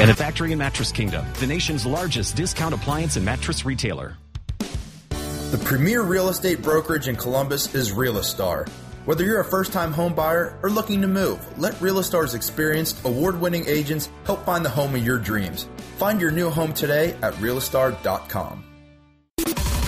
and a factory in Mattress Kingdom, the nation's largest discount appliance and mattress retailer. The premier real estate brokerage in Columbus is Realistar. Whether you're a first time home buyer or looking to move, let Realistar's experienced, award winning agents help find the home of your dreams. Find your new home today at Realistar.com.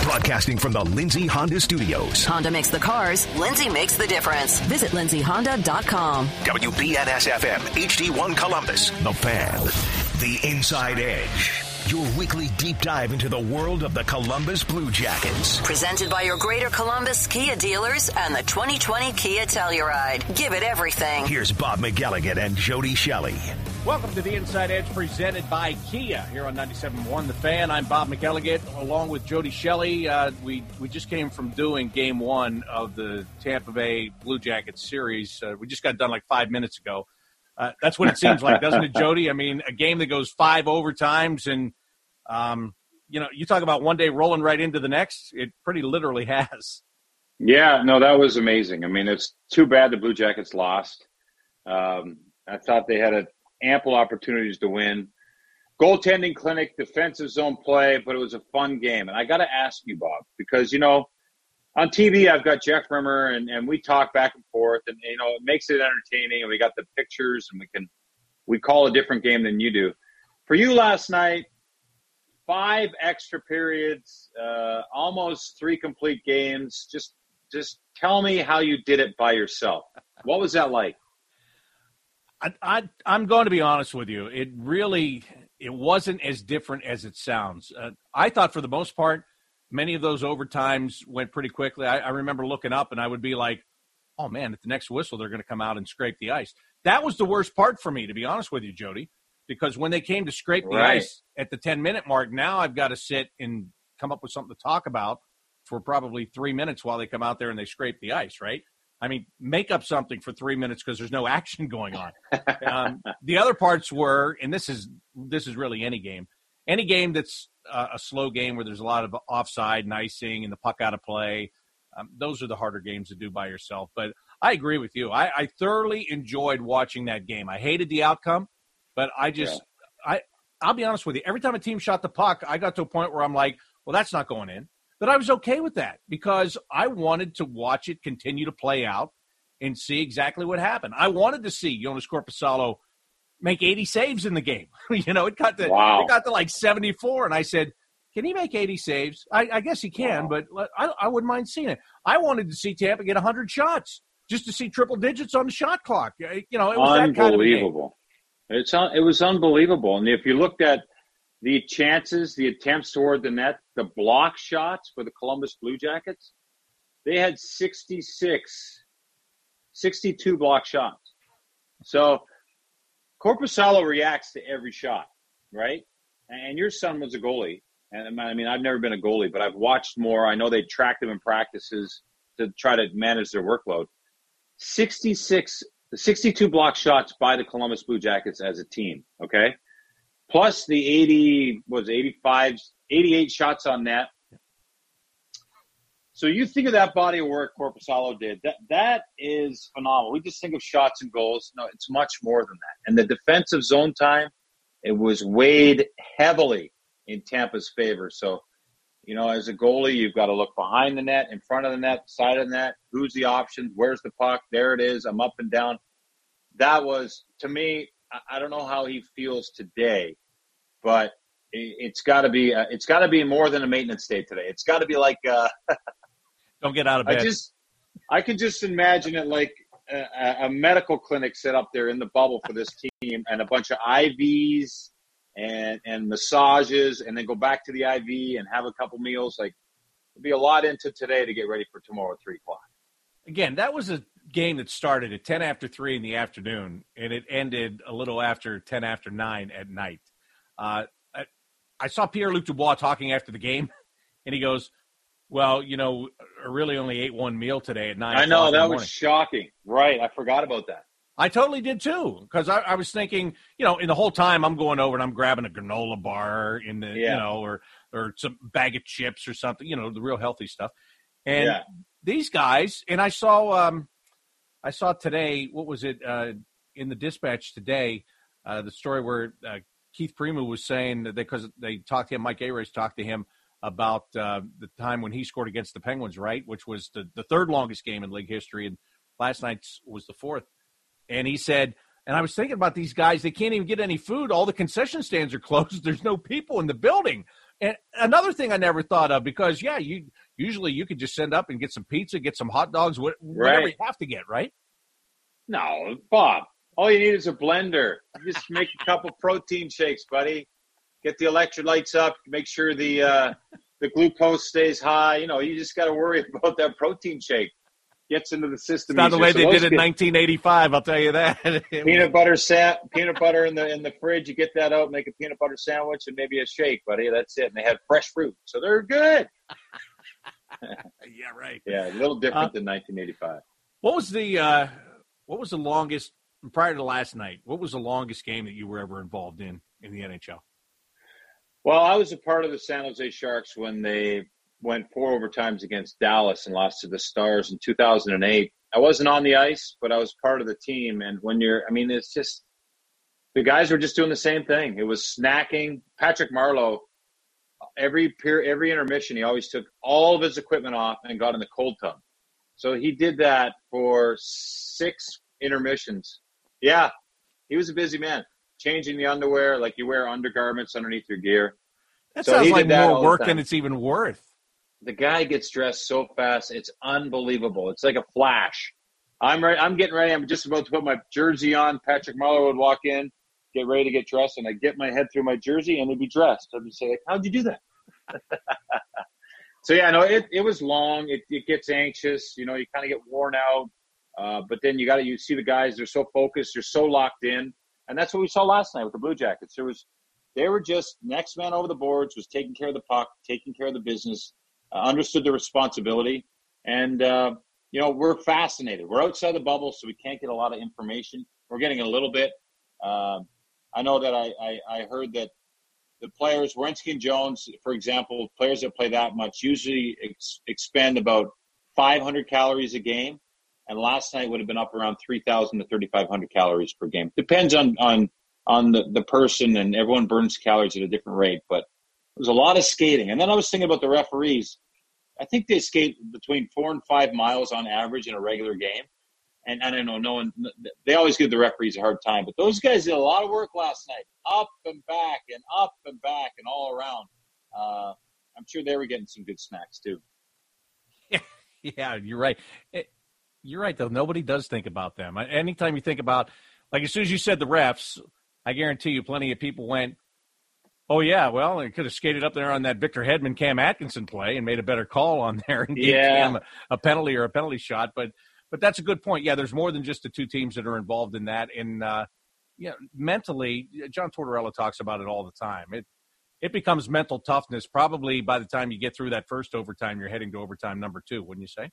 Broadcasting from the Lindsay Honda Studios. Honda makes the cars, Lindsay makes the difference. Visit lindsayhonda.com. WBNS FM, HD1 Columbus. The Fan. The Inside Edge. Your weekly deep dive into the world of the Columbus Blue Jackets. Presented by your Greater Columbus Kia dealers and the 2020 Kia Telluride. Give it everything. Here's Bob McElligott and Jody Shelley. Welcome to the Inside Edge presented by Kia here on 97.1 The Fan. I'm Bob McElligott along with Jody Shelley. Uh, we, we just came from doing game one of the Tampa Bay Blue Jackets series. Uh, we just got done like five minutes ago. Uh, that's what it seems like, doesn't it, Jody? I mean, a game that goes five overtimes, and um, you know, you talk about one day rolling right into the next. It pretty literally has. Yeah, no, that was amazing. I mean, it's too bad the Blue Jackets lost. Um, I thought they had a, ample opportunities to win. Goaltending clinic, defensive zone play, but it was a fun game. And I got to ask you, Bob, because you know on TV, I've got Jeff Rimmer, and, and we talk back and forth, and you know it makes it entertaining, and we got the pictures, and we can we call a different game than you do. For you last night, five extra periods, uh, almost three complete games. Just just tell me how you did it by yourself. What was that like? I, I I'm going to be honest with you. It really it wasn't as different as it sounds. Uh, I thought for the most part many of those overtimes went pretty quickly. I, I, remember looking up and I would be like, oh man, at the next whistle, they're going to come out and scrape the ice. That was the worst part for me, to be honest with you, Jody, because when they came to scrape the right. ice at the 10 minute mark, now I've got to sit and come up with something to talk about for probably three minutes while they come out there and they scrape the ice, right? I mean, make up something for three minutes because there's no action going on. um, the other parts were, and this is this is really any game, any game that's uh, a slow game where there's a lot of offside and icing and the puck out of play. Um, those are the harder games to do by yourself. But I agree with you. I, I thoroughly enjoyed watching that game. I hated the outcome, but I just yeah. I I'll be honest with you. Every time a team shot the puck, I got to a point where I'm like, well, that's not going in. But I was okay with that because I wanted to watch it continue to play out and see exactly what happened. I wanted to see Jonas Korpisalo – make 80 saves in the game. you know, it got to wow. it got to like 74, and I said, "Can he make 80 saves? I, I guess he can, wow. but I, I wouldn't mind seeing it. I wanted to see Tampa get 100 shots just to see triple digits on the shot clock. Uh, you know, it was unbelievable. Kind of it's un, it was unbelievable, and if you looked at the chances, the attempts toward the net, the block shots for the Columbus Blue Jackets, they had 66, 62 block shots. So Korpisalo reacts to every shot, right? And your son was a goalie. And I mean, I've never been a goalie, but I've watched more. I know they track them in practices to try to manage their workload. 66, 62 block shots by the Columbus Blue Jackets as a team, okay? Plus the 80, was 85, 88 shots on net so you think of that body of work Korpisalo did. That that is phenomenal. We just think of shots and goals. No, it's much more than that. And the defensive zone time, it was weighed heavily in Tampa's favor. So, you know, as a goalie, you've got to look behind the net, in front of the net, side of the net. Who's the options? Where's the puck? There it is. I'm up and down. That was to me. I don't know how he feels today, but it's got to be uh, it's got to be more than a maintenance day today. It's got to be like uh, Don't get out of bed. I just, I can just imagine it like a, a, medical clinic set up there in the bubble for this team, and a bunch of IVs and and massages, and then go back to the IV and have a couple meals. Like, it'd be a lot into today to get ready for tomorrow at three o'clock. Again, that was a game that started at ten after three in the afternoon, and it ended a little after ten after nine at night. Uh, I, I saw Pierre Luc Dubois talking after the game, and he goes well, you know, I really only ate one meal today at nine. I know that was shocking. Right, I forgot about that. I totally did too, because I, I, was thinking, you know, in the whole time I'm going over and I'm grabbing a granola bar in the, yeah. you know, or or some bag of chips or something, you know, the real healthy stuff. And yeah. these guys, and I saw, um, I saw today, what was it uh, in the dispatch today? Uh, the story where uh, Keith Primeau was saying that because they talked to him, Mike Arace talked to him about uh, the time when he scored against the Penguins, right, which was the, the third longest game in league history, and last night's was the fourth. And he said, and I was thinking about these guys; they can't even get any food. All the concession stands are closed. There's no people in the building. And another thing I never thought of because yeah, you usually you could just send up and get some pizza, get some hot dogs, whatever right. you have to get, right? No, Bob. All you need is a blender. You just make a couple protein shakes, buddy. Get the electrolytes up. Make sure the uh, the glucose stays high. You know, you just got to worry about that protein shake. Gets into the system. It's not the way they did it in 1985. I'll tell you that. peanut butter sa- peanut butter in the in the fridge. You get that out, make a peanut butter sandwich, and maybe a shake, buddy. That's it. And they had fresh fruit, so they're good. yeah, right. Yeah, a little different uh, than 1985. What was the uh, what was the longest prior to last night? What was the longest game that you were ever involved in in the NHL? Well, I was a part of the San Jose Sharks when they went four overtimes against Dallas and lost to the Stars in 2008. I wasn't on the ice, but I was part of the team. And when you're, I mean, it's just the guys were just doing the same thing. It was snacking. Patrick Marleau, every peer, every intermission, he always took all of his equipment off and got in the cold tub. So he did that for six intermissions. Yeah, he was a busy man, changing the underwear like you wear undergarments underneath your gear. That so sounds like more work than it's even worth. The guy gets dressed so fast; it's unbelievable. It's like a flash. I'm ready. I'm getting ready. I'm just about to put my jersey on. Patrick Marleau would walk in, get ready to get dressed, and I get my head through my jersey, and he'd be dressed. I'd be say, like, "How'd you do that?" so yeah, no, it, it was long. It, it gets anxious. You know, you kind of get worn out. Uh, but then you got to you see the guys; they're so focused, they're so locked in, and that's what we saw last night with the Blue Jackets. There was they were just next man over the boards, was taking care of the puck, taking care of the business, uh, understood the responsibility, and uh, you know we're fascinated. We're outside the bubble, so we can't get a lot of information. We're getting a little bit. Um, I know that I, I, I heard that the players, Werenski and Jones, for example, players that play that much usually ex- expend about 500 calories a game, and last night would have been up around 3,000 to 3,500 calories per game. Depends on on on the, the person, and everyone burns calories at a different rate. But it was a lot of skating, and then I was thinking about the referees. I think they skate between four and five miles on average in a regular game and I don't know, no one, they always give the referees a hard time, but those guys did a lot of work last night, up and back and up and back and all around. Uh, I'm sure they were getting some good snacks too. Yeah, yeah, you're right. It, you're right though. Nobody does think about them. Anytime you think about, like as soon as you said the refs, I guarantee you, plenty of people went, "Oh yeah, well, they could have skated up there on that Victor Hedman Cam Atkinson play and made a better call on there and gave yeah. Cam a, a penalty or a penalty shot." But but that's a good point. Yeah, there's more than just the two teams that are involved in that. And uh, yeah, mentally, John Tortorella talks about it all the time. It it becomes mental toughness probably by the time you get through that first overtime. You're heading to overtime number two, wouldn't you say?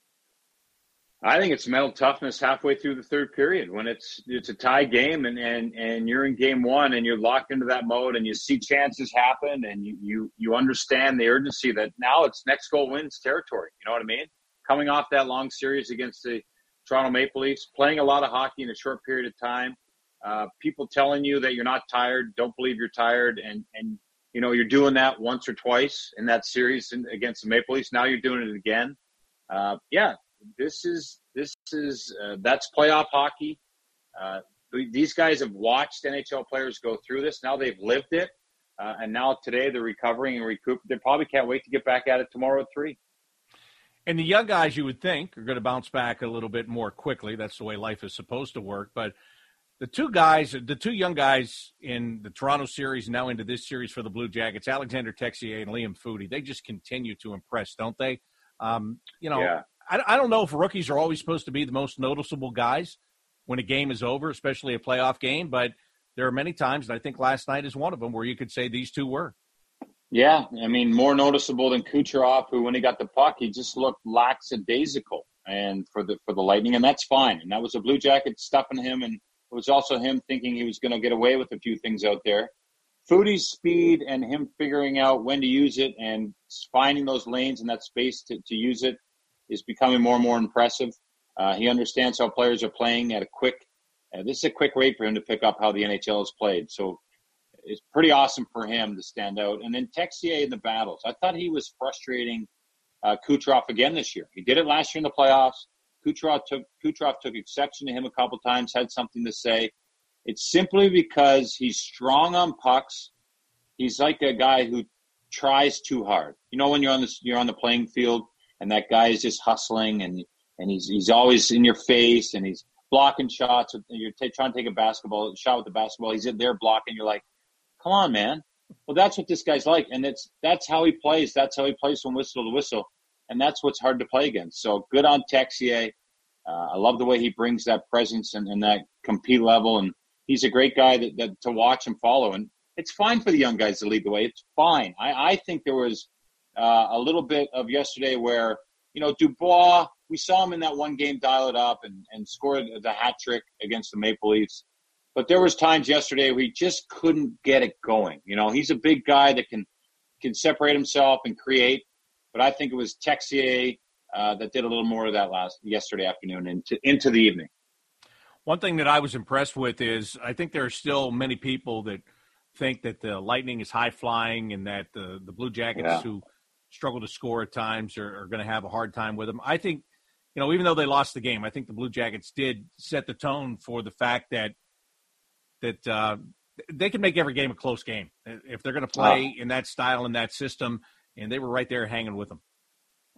I think it's mental toughness halfway through the third period when it's it's a tie game and, and, and you're in game one and you're locked into that mode and you see chances happen and you, you you understand the urgency that now it's next goal wins territory. You know what I mean? Coming off that long series against the Toronto Maple Leafs, playing a lot of hockey in a short period of time. Uh, people telling you that you're not tired, don't believe you're tired, and and you know you're doing that once or twice in that series in, against the Maple Leafs. Now you're doing it again. Uh, yeah, this is this is uh, that's playoff hockey. Uh, these guys have watched NHL players go through this. Now they've lived it, uh, and now today they're recovering and recoup. They probably can't wait to get back at it tomorrow at three. And the young guys, you would think, are going to bounce back a little bit more quickly. That's the way life is supposed to work. But the two guys, the two young guys in the Toronto series, now into this series for the Blue Jackets, Alexander Texier and Liam Foudy, they just continue to impress, don't they? Um, you know, yeah. I, I don't know if rookies are always supposed to be the most noticeable guys when a game is over, especially a playoff game. But there are many times, and I think last night is one of them, where you could say these two were. Yeah, I mean, more noticeable than Kucherov, who when he got the puck, he just looked lackadaisical, and for the for the Lightning, and that's fine. And that was a Blue Jacket stuffing him, and it was also him thinking he was going to get away with a few things out there. Foudy's speed and him figuring out when to use it and finding those lanes and that space to, to use it is becoming more and more impressive. Uh, he understands how players are playing at a quick. Uh, this is a quick rate for him to pick up how the NHL is played. So it's pretty awesome for him to stand out. And then Texier in the battles. I thought he was frustrating uh, Kucherov again this year. He did it last year in the playoffs. Kucherov took Kucherov took exception to him a couple times, had something to say. It's simply because he's strong on pucks. He's like a guy who tries too hard. You know, when you're on the you're on the playing field and that guy is just hustling and and he's he's always in your face and he's blocking shots. You're t- trying to take a basketball shot with the basketball. He's in there blocking. You're like, come on, man. Well, that's what this guy's like, and it's that's how he plays. That's how he plays from whistle to whistle, and that's what's hard to play against. So good on Texier. Uh, I love the way he brings that presence and, and, that compete level, and he's a great guy that, that, to watch and follow. And it's fine for the young guys to lead the way. It's fine. I, I think there was uh, a little bit of yesterday where you know Dubois. We saw him in that one game dial it up and, and scored the hat trick against the Maple Leafs. But there was times yesterday where he just couldn't get it going. You know, he's a big guy that can can separate himself and create. But I think it was Texier uh, that did a little more of that last yesterday afternoon into into the evening. One thing that I was impressed with is I think there are still many people that think that the Lightning is high flying and that the the Blue Jackets yeah. who struggle to score at times are, are going to have a hard time with them. I think, you know, even though they lost the game, I think the Blue Jackets did set the tone for the fact that that uh, they can make every game a close game if they're going to play in that style and that system. And they were right there hanging with them.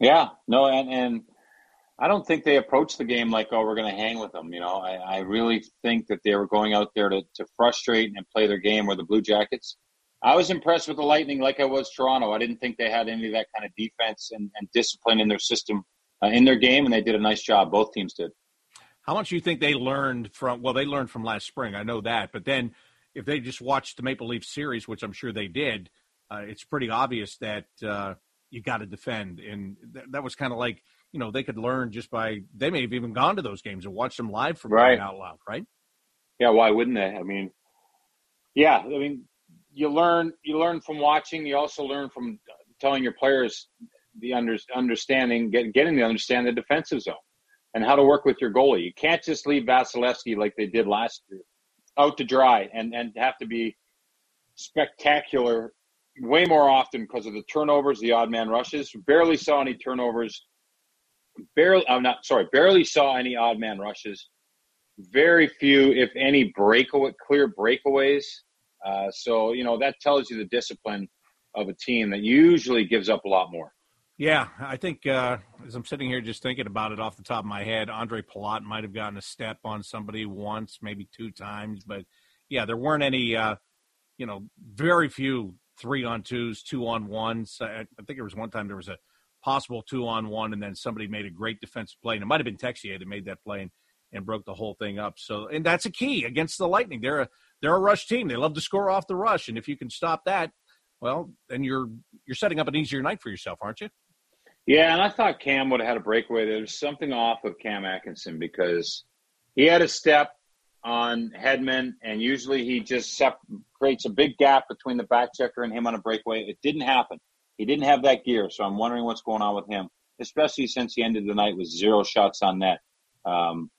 Yeah, no, and and I don't think they approached the game like, oh, we're going to hang with them. You know, I, I really think that they were going out there to, to frustrate and play their game. Where the Blue Jackets, I was impressed with the Lightning, like I was Toronto. I didn't think they had any of that kind of defense and, and discipline in their system uh, in their game, and they did a nice job. Both teams did. How much do you think they learned from? Well, they learned from last spring. I know that, but then if they just watched the Maple Leaf series, which I'm sure they did, uh, it's pretty obvious that uh, you got to defend, and th- that was kind of like you know they could learn just by they may have even gone to those games and watched them live from right. out loud, right? Yeah, why wouldn't they? I mean, yeah, I mean, you learn you learn from watching. You also learn from telling your players the under, understanding, get, getting to understand the defensive zone and how to work with your goalie. You can't just leave Vasilevskiy like they did last year out to dry and, and have to be spectacular way more often because of the turnovers, the odd man rushes. Barely saw any turnovers. Barely, I'm not sorry, barely saw any odd man rushes. Very few, if any, breakaway clear breakaways. Uh, so you know that tells you the discipline of a team that usually gives up a lot more. Yeah, I think uh, as I'm sitting here just thinking about it off the top of my head, Andre Palat might have gotten a step on somebody once, maybe two times, but yeah, there weren't any, uh, you know, very few three on twos, two on ones. I, I think there was one time there was a possible two on one, and then somebody made a great defensive play, and it might have been Texier that made that play and, and broke the whole thing up. So, and that's a key against the Lightning. They're a they're a rush team. They love to score off the rush, and if you can stop that, well, then you're you're setting up an easier night for yourself, aren't you? Yeah, and I thought Cam would have had a breakaway. There was something off of Cam Atkinson because he had a step on Hedman, and usually he just sep- creates a big gap between the back checker and him on a breakaway. It didn't happen. He didn't have that gear, so I'm wondering what's going on with him, especially since he ended the night with zero shots on net. Um,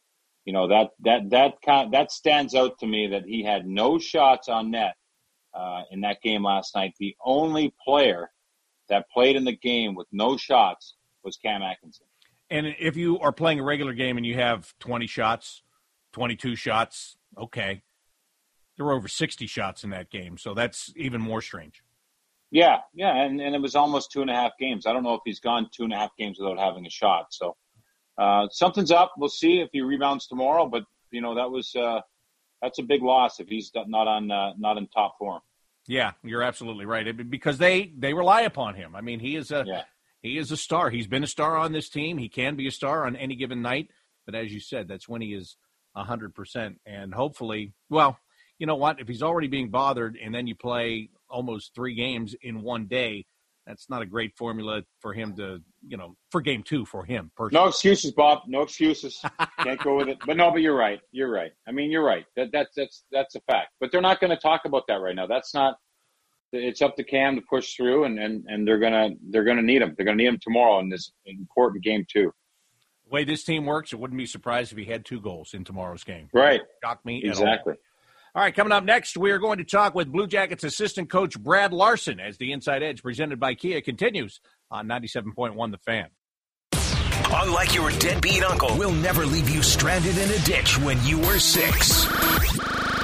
you know that that that kind that stands out to me that he had no shots on net uh, in that game last night. The only player that played in the game with no shots was Cam Atkinson. And if you are playing a regular game and you have 20 shots, 22 shots, okay. There were over 60 shots in that game, so that's even more strange. Yeah, yeah, and, and it was almost two and a half games. I don't know if he's gone two and a half games without having a shot. So uh, something's up. We'll see if he rebounds tomorrow. But you know that was uh, that's a big loss if he's not on uh, not in top form. Yeah, you're absolutely right. Because they they rely upon him. I mean, he is a yeah. he is a star. He's been a star on this team. He can be a star on any given night. But as you said, that's when he is hundred percent. And hopefully, well, you know what? If he's already being bothered, and then you play almost three games in one day, that's not a great formula for him to, you know, for game two for him personally. No excuses, Bob. No excuses. Can't go with it. But no, but you're right. You're right. I mean, you're right. That that's that's that's a fact. But they're not going to talk about that right now. That's not. It's up to Cam to push through, and and and they're gonna they're gonna need him. They're gonna need him tomorrow in this important game too. The way this team works, it wouldn't be surprised if he had two goals in tomorrow's game. Right. Shock me exactly. All right, coming up next, we are going to talk with Blue Jackets assistant coach Brad Larsen as the Inside Edge presented by Kia continues on 97.1 The Fan. Unlike your deadbeat uncle, we'll never leave you stranded in a ditch when you were six.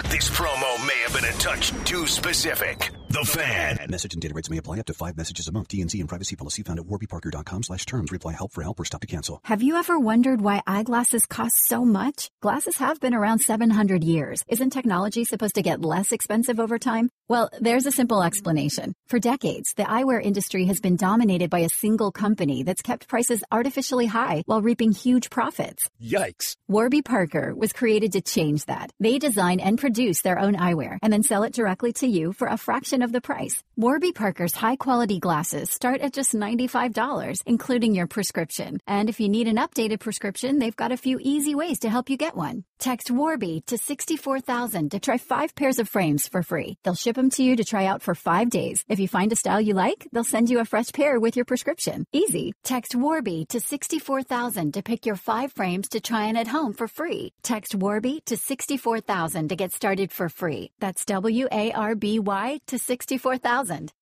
This promo may have been a touch too specific. The Fan. Message and data rates may apply up to five messages a month. TNC and privacy policy found at warbyparker.com slash terms. Reply help for help or stop to cancel. Have you ever wondered why eyeglasses cost so much? Glasses have been around 700 years. Isn't technology supposed to get less expensive over time? Well, there's a simple explanation. For decades, the eyewear industry has been dominated by a single company that's kept prices artificially high while reaping huge profits. Yikes. Warby Parker was created to change that. They design and produce their own eyewear and then sell it directly to you for a fraction of the price. Warby Parker's high quality glasses start at just $95, including your prescription. And if you need an updated prescription, they've got a few easy ways to help you get one. Text Warby to 64000 to try five pairs of frames for free. They'll ship them to you to try out for five days. If you find a style you like, they'll send you a fresh pair with your prescription. Easy. Text Warby to 64000 to pick your five frames to try on at home for free. Text Warby to 64000 to get started for free. That's W A R B Y to 64000. I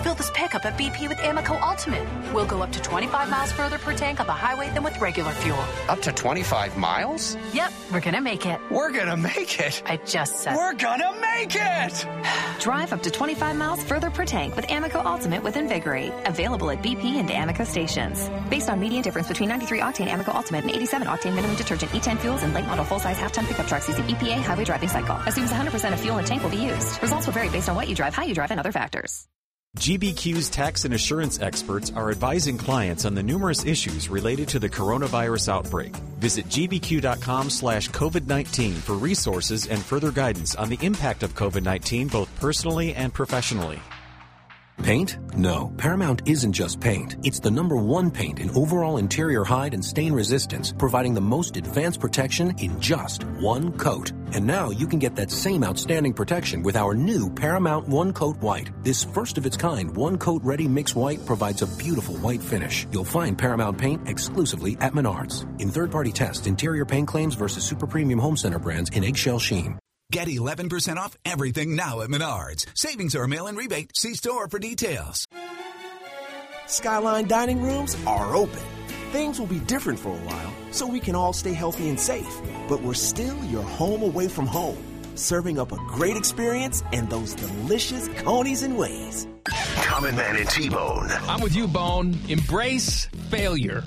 filled this pickup at BP with Amoco Ultimate. We'll go up to 25 miles further per tank on the highway than with regular fuel. Up to 25 miles? Yep, we're gonna make it. We're gonna make it. I just said. We're gonna make it! Drive up to 25 miles further per tank with Amoco Ultimate with Invigorate. Available at BP and Amoco stations. Based on median difference between 93 octane Amoco Ultimate and 87 octane minimum detergent E10 fuels and late model full size half ton pickup trucks using EPA highway driving cycle. Assumes 100% of fuel in tank will be used. Results will vary based on what you drive, how you drive, and other factors. GBQ's tax and assurance experts are advising clients on the numerous issues related to the coronavirus outbreak. Visit gbq.com slash COVID-19 for resources and further guidance on the impact of COVID-19 both personally and professionally. Paint? No. Paramount isn't just paint. It's the number one paint in overall interior hide and stain resistance, providing the most advanced protection in just one coat. And now you can get that same outstanding protection with our new Paramount One Coat White. This first of its kind one coat ready mix white provides a beautiful white finish. You'll find Paramount paint exclusively at Menards. In third party tests, interior paint claims versus super premium home center brands in eggshell sheen. Get 11% off everything now at Menards. Savings are mail and rebate. See store for details. Skyline dining rooms are open. Things will be different for a while, so we can all stay healthy and safe. But we're still your home away from home, serving up a great experience and those delicious conies and ways. Common Man and T-Bone. I'm with you, Bone. Embrace failure.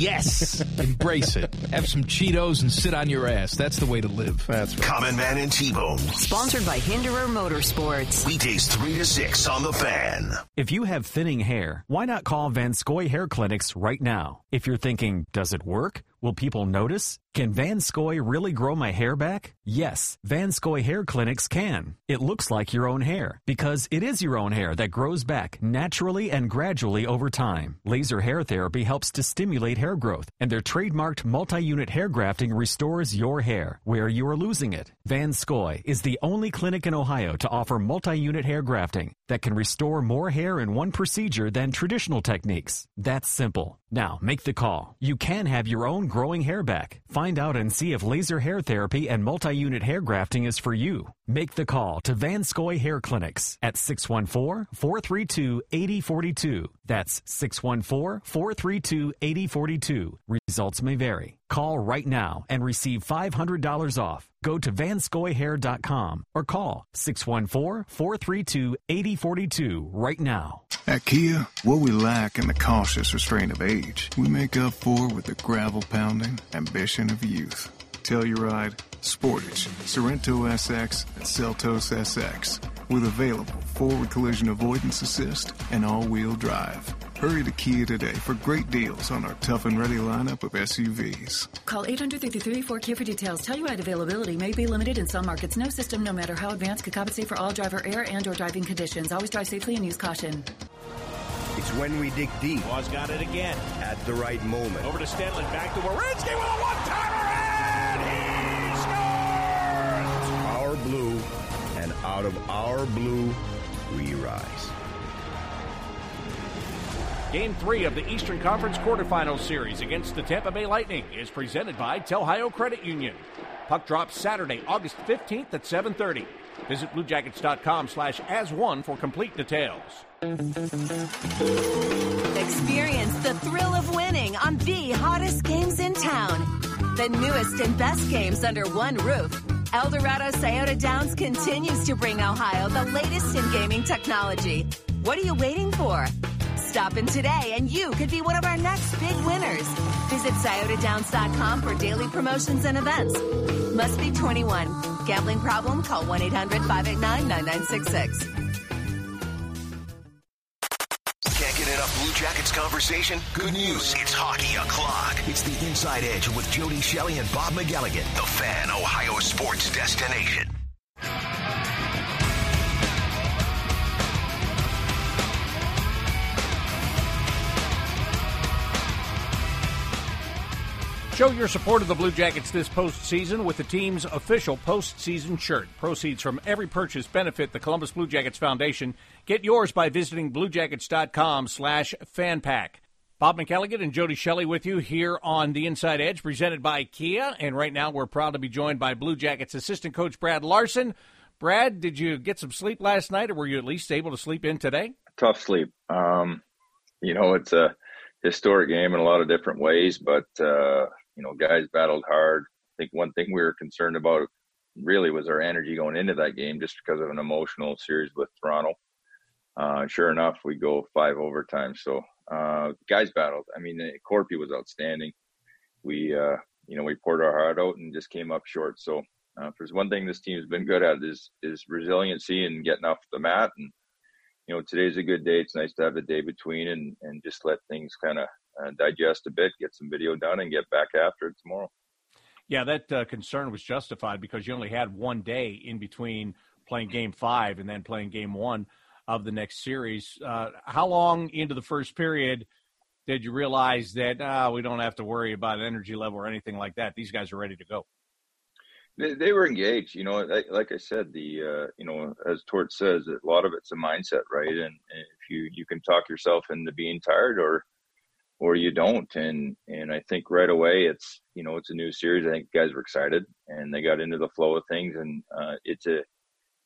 Yes, embrace it. Have some Cheetos and sit on your ass. That's the way to live. That's right. Common Man and T-Bone. Sponsored by Hinderer Motorsports. Weekdays 3 to 6 on The Fan. If you have thinning hair, why not call Vanscoy Hair Clinics right now? If you're thinking, does it work? Will people notice? Can Vanscoy really grow my hair back? Yes, Vanscoy Hair Clinics can. It looks like your own hair because it is your own hair that grows back naturally and gradually over time. Laser hair therapy helps to stimulate hair growth, and their trademarked multi-unit hair grafting restores your hair where you are losing it. Vanscoy is the only clinic in Ohio to offer multi-unit hair grafting that can restore more hair in one procedure than traditional techniques. That's simple. Now, make the call. You can have your own growing hair back. Find out and see if laser hair therapy and multi-unit hair grafting is for you. Make the call to Vanscoy Hair Clinics at 614-432-8042. That's 614-432-8042. Results may vary. Call right now and receive $500 off. Go to vanscoyhair.com or call 614-432-8042 right now. At Kia, what we lack in the cautious restraint of age, we make up for with the gravel pounding ambition of youth. Telluride, Sportage, Sorento SX, and Seltos SX with available forward collision avoidance assist and all-wheel drive. Hurry to Kia today for great deals on our tough and ready lineup of SUVs. Call 800 4KIA for details. Tell you Telluride availability may be limited in some markets. No system, no matter how advanced, could compensate for all driver error and or driving conditions. Always drive safely and use caution. It's when we dig deep. Waz got it again. At the right moment. Over to Stanley, back to Werenski with a one-timer, and he scores! Our blue, and out of our blue, we rise. Game three of the Eastern Conference quarterfinals series against the Tampa Bay Lightning is presented by Telhio Credit Union. Puck drops Saturday, August 15th at 7:30. Visit bluejackets.com slash as one for complete details. Experience the thrill of winning on the hottest games in town. The newest and best games under one roof. Eldorado Scioto Downs continues to bring Ohio the latest in gaming technology. What are you waiting for? Stop in today and you could be one of our next big winners. Visit sciotodowns.com for daily promotions and events. Must be 21. Gambling problem? Call 1 800 589 9966. Can't get enough Blue Jackets conversation? Good news. It's hockey o'clock. It's the Inside Edge with Jody Shelley and Bob McElligott, the fan Ohio sports destination. Show your support of the Blue Jackets this postseason with the team's official postseason shirt. Proceeds from every purchase benefit the Columbus Blue Jackets Foundation. Get yours by visiting bluejackets.com slash fanpack. Bob McElligott and Jody Shelley with you here on The Inside Edge, presented by Kia. And right now we're proud to be joined by Blue Jackets assistant coach Brad Larsen. Brad, did you get some sleep last night, or were you at least able to sleep in today? Tough sleep. Um, you know, it's a historic game in a lot of different ways, but uh, you know, guys battled hard. I think one thing we were concerned about really was our energy going into that game, just because of an emotional series with Toronto. Uh, sure enough, we go five overtime. So uh, guys battled. I mean, Korpi was outstanding. We, uh, you know, we poured our heart out and just came up short. So uh, if there's one thing this team's been good at is is resiliency and getting off the mat. And you know, today's a good day. It's nice to have the day between and and just let things kind of uh, digest a bit, get some video done, and get back after it tomorrow. Yeah, that uh, concern was justified because you only had one day in between playing Game Five and then playing Game One of the next series. Uh, how long into the first period did you realize that uh, we don't have to worry about energy level or anything like that? These guys are ready to go. They, they were engaged. You know, like, like I said, the uh, you know, as Tort says, a lot of it's a mindset, right? And, and if you you can talk yourself into being tired, or or you don't. And and I think right away it's you know it's a new series. I think guys were excited and they got into the flow of things. And uh, it's a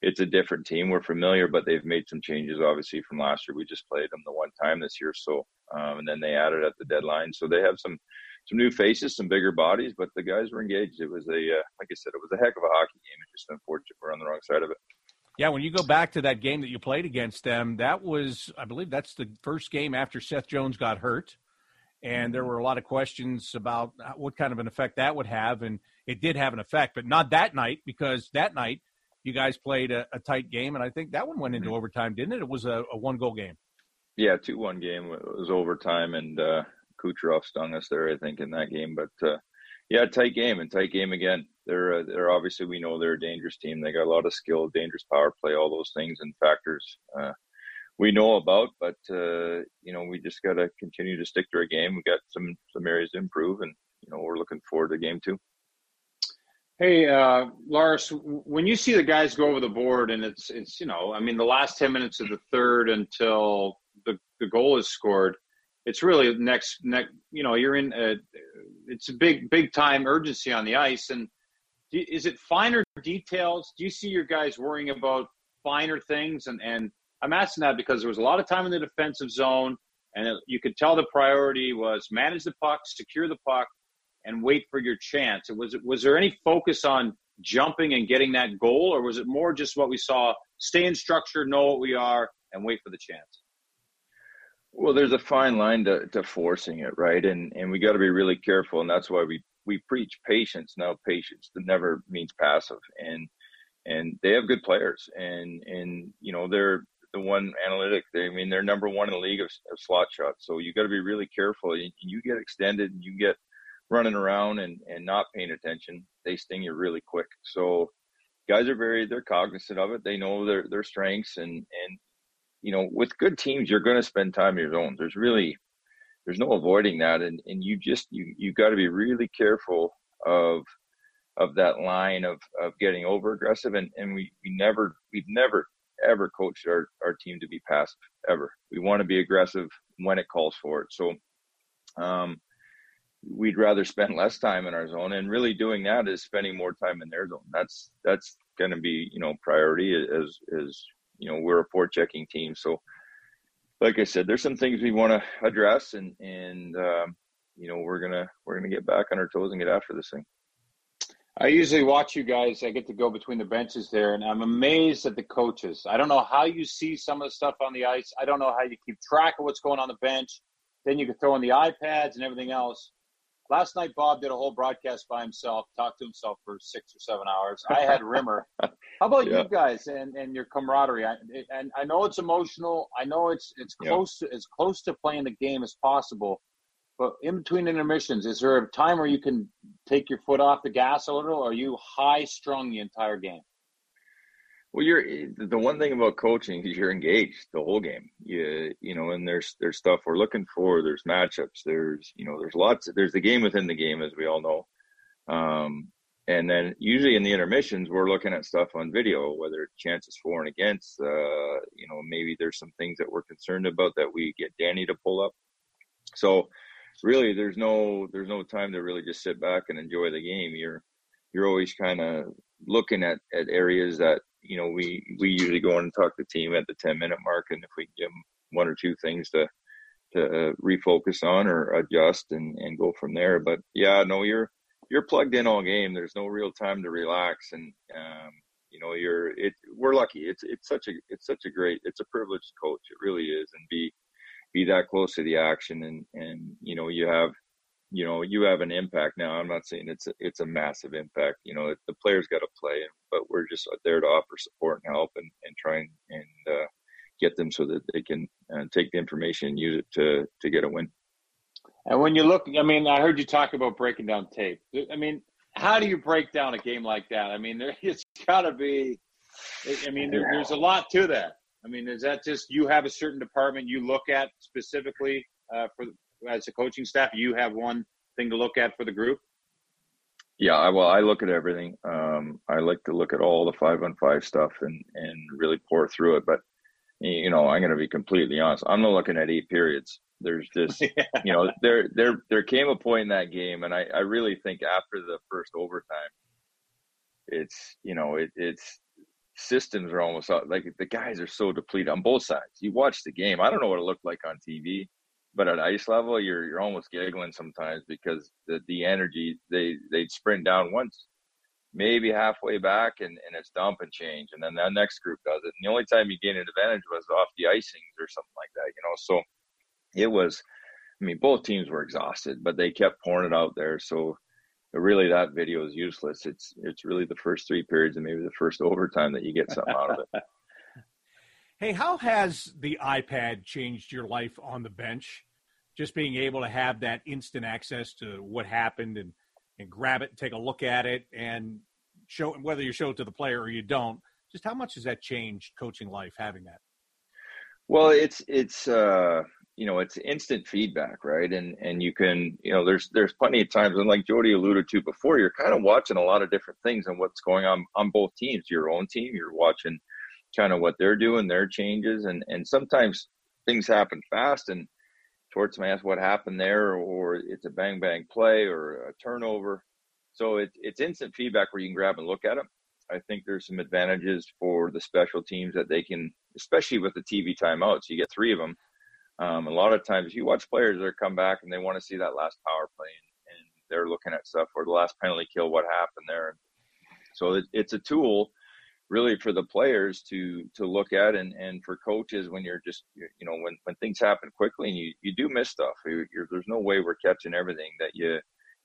it's a different team. We're familiar, but they've made some changes obviously from last year. We just played them the one time this year, so um, and then they added at the deadline. So they have some some new faces, some bigger bodies, but the guys were engaged. It was a uh, like I said, it was a heck of a hockey game. It's just unfortunate we're on the wrong side of it. Yeah, when you go back to that game that you played against them, that was, I believe, that's the first game after Seth Jones got hurt and there were a lot of questions about what kind of an effect that would have, and it did have an effect, but not that night because that night you guys played a, a tight game, and I think that one went into mm-hmm. overtime, didn't it? It was a, a one goal game. Yeah, two one game. It was overtime, and uh, Kucherov stung us there, I think, in that game. But uh, yeah, tight game and tight game again. They're uh, they're obviously we know they're a dangerous team. They got a lot of skill, dangerous power play, all those things and factors. Uh, we know about, but uh, you know we just got to continue to stick to our game. We got some some areas to improve, and you know we're looking forward to game two. Hey, uh, Lars, when you see the guys go over the board, and it's it's you know, I mean, the last ten minutes of the third until the the goal is scored, it's really next next. You know, you're in. A, it's a big big time urgency on the ice, and is it finer details? Do you see your guys worrying about finer things and and I'm asking that because there was a lot of time in the defensive zone, and it, you could tell the priority was manage the puck, secure the puck, and wait for your chance. Was was there any focus on jumping and getting that goal, or was it more just what we saw: stay in structure, know what we are, and wait for the chance? Well, there's a fine line to, to forcing it, right? And and we got to be really careful, and that's why we we preach patience. Now, patience that never means passive, and and they have good players, and and you know they're the one analytic. They, I mean, they're number one in the league of, of slot shots. So you got to be really careful. You, you get extended and you get running around and, and not paying attention. They sting you really quick. So guys are very, they're cognizant of it. They know their, their strengths and, and, you know, with good teams, you're going to spend time in your zone. There's really, there's no avoiding that. And, and you just, you, you got to be really careful of, of that line of, of getting over aggressive. And, and we, we never, we've never ever coached our, our team to be passive ever. We want to be aggressive when it calls for it. So, um, we'd rather spend less time in our zone and really doing that is spending more time in their zone that's that's going to be you know priority as as you know we're a port checking team so like i said there's some things we want to address and and um, you know we're gonna we're gonna get back on our toes and get after this thing I usually watch you guys. I get to go between the benches there, and I'm amazed at the coaches. I don't know how you see some of the stuff on the ice. I don't know how you keep track of what's going on the bench. Then you can throw in the iPads and everything else. Last night, Bob did a whole broadcast by himself, talked to himself for six or seven hours. I had Rimmer. How about yeah. you guys and, and your camaraderie? I, and I know it's emotional. I know it's it's close yeah. to as close to playing the game as possible. But in between intermissions, is there a time where you can take your foot off the gas a little, or are you high strung the entire game? Well, you're the one thing about coaching is you're engaged the whole game. You you know, and there's there's stuff we're looking for. There's matchups. There's you know, there's lots. There's the game within the game, as we all know. Um, and then usually in the intermissions, we're looking at stuff on video, whether it's chances for and against. Uh, you know, maybe there's some things that we're concerned about that we get Danny to pull up. So really, there's no there's no time to really just sit back and enjoy the game. You're you're always kind of looking at at areas that you know, we we usually go and talk to the team at the 10 minute mark, and if we give them one or two things to to uh, refocus on or adjust and and go from there. But yeah, no, you're you're plugged in all game. There's no real time to relax, and um, you know, you're it. We're lucky. It's it's such a it's such a great. It's a privilege to coach. It really is, and be be that close to the action, and and you know, you have you know you have an impact. Now i'm not saying it's a, it's a massive impact you know the players got to play but we're just there to offer support and help and, and try and, and uh, get them so that they can uh, take the information and use it to to get a win. And when you look i mean i heard you talk about breaking down tape. I mean how do you break down a game like that? I mean there, it's got to be i mean there, there's a lot to that i mean is that just you have a certain department you look at specifically uh, for as a coaching staff, you have one thing to look at for the group? Yeah, well, I look at everything. Um, I like to look at all the five on five stuff and and really pour through it. But you know, I'm going to be completely honest. I'm not looking at eight periods. There's just yeah. you know there there there came a point in that game, and I I really think after the first overtime, it's you know it, it's systems are almost like the guys are so depleted on both sides. You watch the game. I don't know what it looked like on TV but at ice level, you're you're almost giggling sometimes because the the energy they they'd sprint down once, maybe halfway back, and and it's dump and change, and then that next group does it. And the only time you gain an advantage was off the icings or something like that, you know. So it was, I mean, both teams were exhausted, but they kept pouring it out there. So really, that video is useless. It's it's really the first three periods and maybe the first overtime that you get something out of it. Hey, how has the iPad changed your life on the bench? Just being able to have that instant access to what happened and, and grab it and take a look at it and show whether you show it to the player or you don't. Just how much has that changed coaching life having that? Well, it's it's uh, you know it's instant feedback, right? And and you can you know there's there's plenty of times and like Jody alluded to before, you're kind of watching a lot of different things and what's going on on both teams. Your own team, you're watching kind of what they're doing, their changes, and and sometimes things happen fast, and Torts may ask what happened there, or it's a bang bang play or a turnover. So it, it's instant feedback where you can grab and look at them. I think there's some advantages for the special teams that they can, especially with the TV timeouts. You get three of them. Um, a lot of times you watch players that come back and they want to see that last power play, and, and they're looking at stuff or the last penalty kill, what happened there. So it, it's a tool really for the players to to look at and and for coaches when you're just you know when when things happen quickly and you you do miss stuff you're, you're, there's no way we're catching everything that you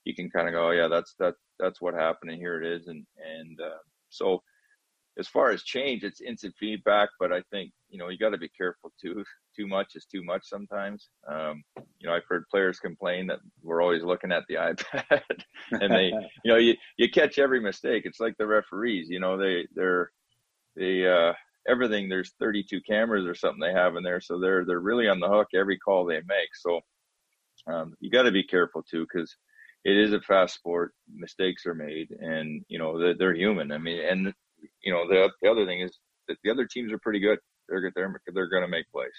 you can kind of go oh, yeah that's that that's what happened and here it is and and uh, so as far as change it's instant feedback but i think you know you got to be careful too too much is too much sometimes. Um, you know i've heard players complain that we're always looking at the ipad and they you know you, you catch every mistake. It's like the referees you know they they're they uh everything there's 32 cameras or something they have in there so they're they're really on the hook every call they make. So um, you got to be careful too because it is a fast sport. Mistakes are made and you know they're, they're human. I mean and you know the, the other thing is that the other teams are pretty good they're they're they're going to make plays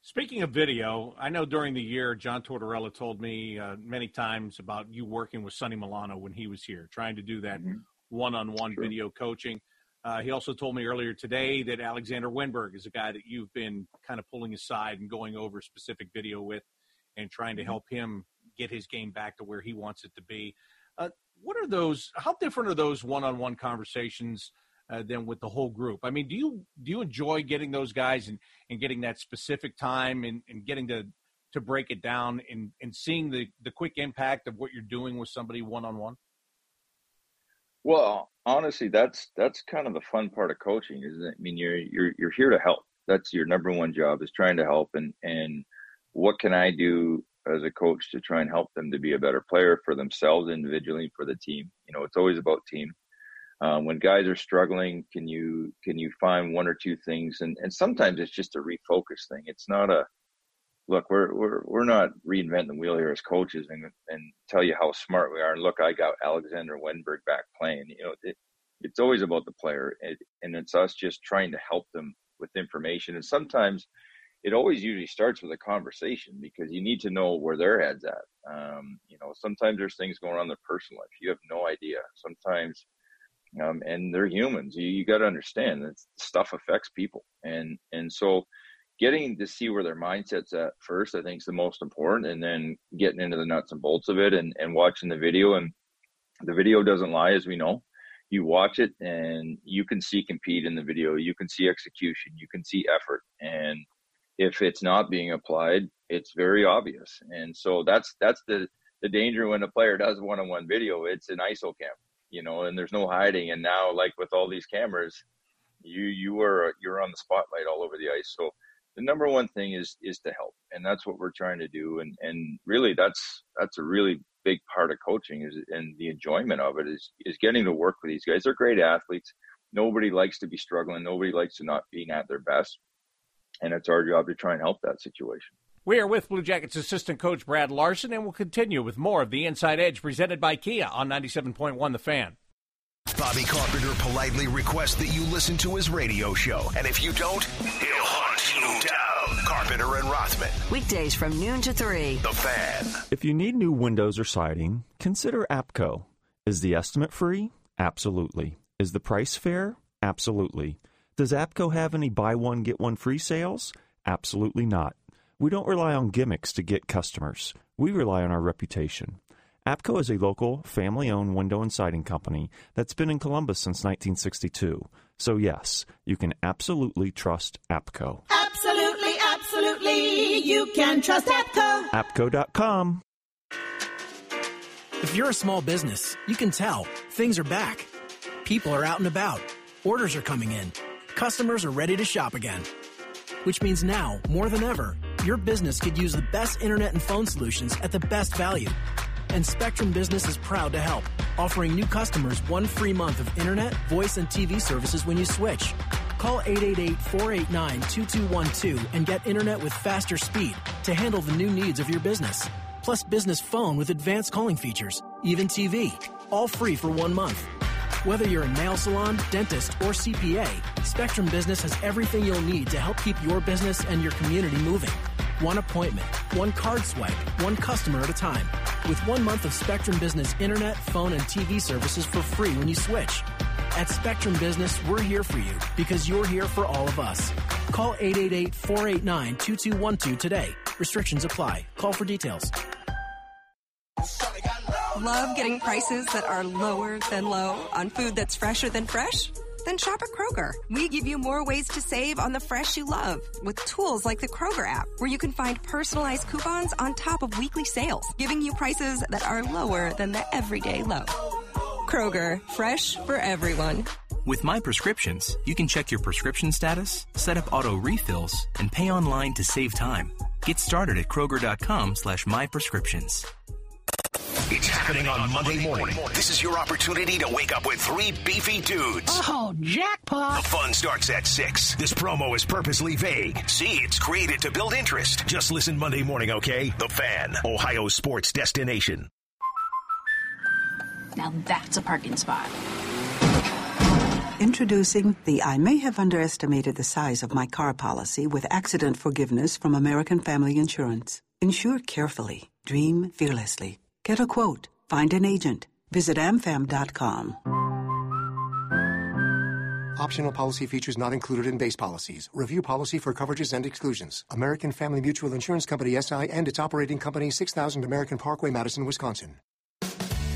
Speaking of video, I know during the year, John Tortorella told me uh, many times about you working with Sonny Milano when he was here, trying to do that one on one video coaching. Uh, he also told me earlier today that Alexander Wennberg is a guy that you've been kind of pulling aside and going over specific video with and trying to Mhm. help him get his game back to where he wants it to be. Uh, what are those? How different are those one-on-one conversations uh, than with the whole group? I mean, do you do you enjoy getting those guys and, and getting that specific time and, and getting to to break it down and, and seeing the the quick impact of what you're doing with somebody one-on-one? Well, honestly, that's that's kind of the fun part of coaching, isn't it? I mean, you're you're you're here to help. That's your number one job is trying to help, and and what can I do as a coach to try and help them to be a better player for themselves individually, for the team? You know, it's always about team. Um, when guys are struggling, can you can you find one or two things? And and sometimes it's just a refocus thing. It's not a look. We're we're we're not reinventing the wheel here as coaches and and tell you how smart we are. And look, I got Alexander Wennberg back playing. You know, it, it's always about the player, it, and it's us just trying to help them with information. And sometimes it always usually starts with a conversation because you need to know where their head's at. Um, you know, sometimes there's things going on in their personal life. You have no idea. Sometimes um, and they're humans. You, you got to understand that stuff affects people, and and so getting to see where their mindset's at first, I think, is the most important, and then getting into the nuts and bolts of it, and and watching the video. And the video doesn't lie, as we know. You watch it, and you can see compete in the video. You can see execution. You can see effort, and if it's not being applied, it's very obvious. And so that's that's the the danger when a player does one-on-one video. It's an ISO cam you know, and there's no hiding. And now, like with all these cameras, you you are you're on the spotlight all over the ice. So the number one thing is is to help, and that's what we're trying to do. And and really, that's that's a really big part of coaching is and the enjoyment of it is is getting to work with these guys. They're great athletes. Nobody likes to be struggling. Nobody likes to not being at their best, and it's our job to try and help that situation. We are with Blue Jackets assistant coach Brad Larsen, and we'll continue with more of the Inside Edge presented by Kia on 97.1 The Fan. Bobby Carpenter politely requests that you listen to his radio show. And if you don't, he'll hunt you down. Carpenter and Rothman. Weekdays from noon to 3. The Fan. If you need new windows or siding, consider APCO. Is the estimate free? Absolutely. Is the price fair? Absolutely. Does APCO have any buy one, get one free sales? Absolutely not. We don't rely on gimmicks to get customers. We rely on our reputation. APCO is a local, family owned window and siding company that's been in Columbus since 1962. So, yes, you can absolutely trust APCO. Absolutely, absolutely. You can trust APCO. APCO.com. If you're a small business, you can tell things are back. People are out and about. Orders are coming in. Customers are ready to shop again. Which means now, more than ever, your business could use the best internet and phone solutions at the best value. And Spectrum Business is proud to help, offering new customers one free month of internet, voice, and TV services when you switch. Call 888-489-2212 and get internet with faster speed to handle the new needs of your business. Plus business phone with advanced calling features, even TV, all free for one month. Whether you're a nail salon, dentist, or CPA, Spectrum Business has everything you'll need to help keep your business and your community moving. One appointment, one card swipe, one customer at a time. With one month of Spectrum Business internet, phone, and TV services for free when you switch. At Spectrum Business, we're here for you because you're here for all of us. Call 888 489 2212 today. Restrictions apply. Call for details. Love getting prices that are lower than low on food that's fresher than fresh? Then shop at Kroger. We give you more ways to save on the fresh you love with tools like the Kroger app, where you can find personalized coupons on top of weekly sales, giving you prices that are lower than the everyday low. Kroger, fresh for everyone. With My Prescriptions, you can check your prescription status, set up auto refills, and pay online to save time. Get started at Kroger.com slash myprescriptions. It's happening on Monday morning. This is your opportunity to wake up with three beefy dudes. Oh, jackpot. The fun starts at 6. This promo is purposely vague. See, it's created to build interest. Just listen Monday morning, okay? The Fan, Ohio sports destination. Now that's a parking spot. Introducing the I may have underestimated the size of my car policy with accident forgiveness from American Family Insurance. Insure carefully. Dream fearlessly. Get a quote. Find an agent. Visit amfam.com. Optional policy features not included in base policies. Review policy for coverages and exclusions. American Family Mutual Insurance Company SI and its operating company 6000 American Parkway, Madison, Wisconsin.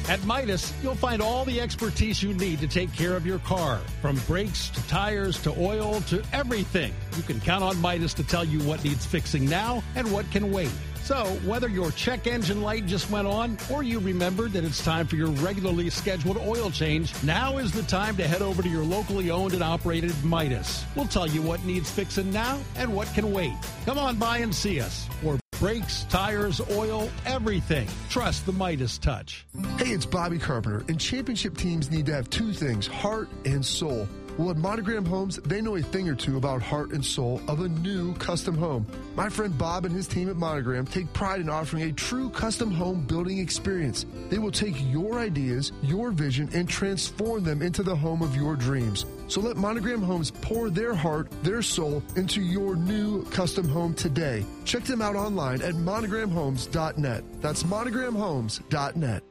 At Midas, you'll find all the expertise you need to take care of your car. From brakes to tires to oil to everything. You can count on Midas to tell you what needs fixing now and what can wait. So, whether your check engine light just went on or you remembered that it's time for your regularly scheduled oil change, now is the time to head over to your locally owned and operated Midas. We'll tell you what needs fixing now and what can wait. Come on by and see us. For brakes, tires, oil, everything. Trust the Midas touch. Hey, it's Bobby Carpenter, and championship teams need to have two things heart and soul. Well, at Monogram Homes, they know a thing or two about heart and soul of a new custom home. My friend Bob and his team at Monogram take pride in offering a true custom home building experience. They will take your ideas, your vision, and transform them into the home of your dreams. So let Monogram Homes pour their heart, their soul into your new custom home today. Check them out online at monogramhomes.net. That's monogramhomes.net.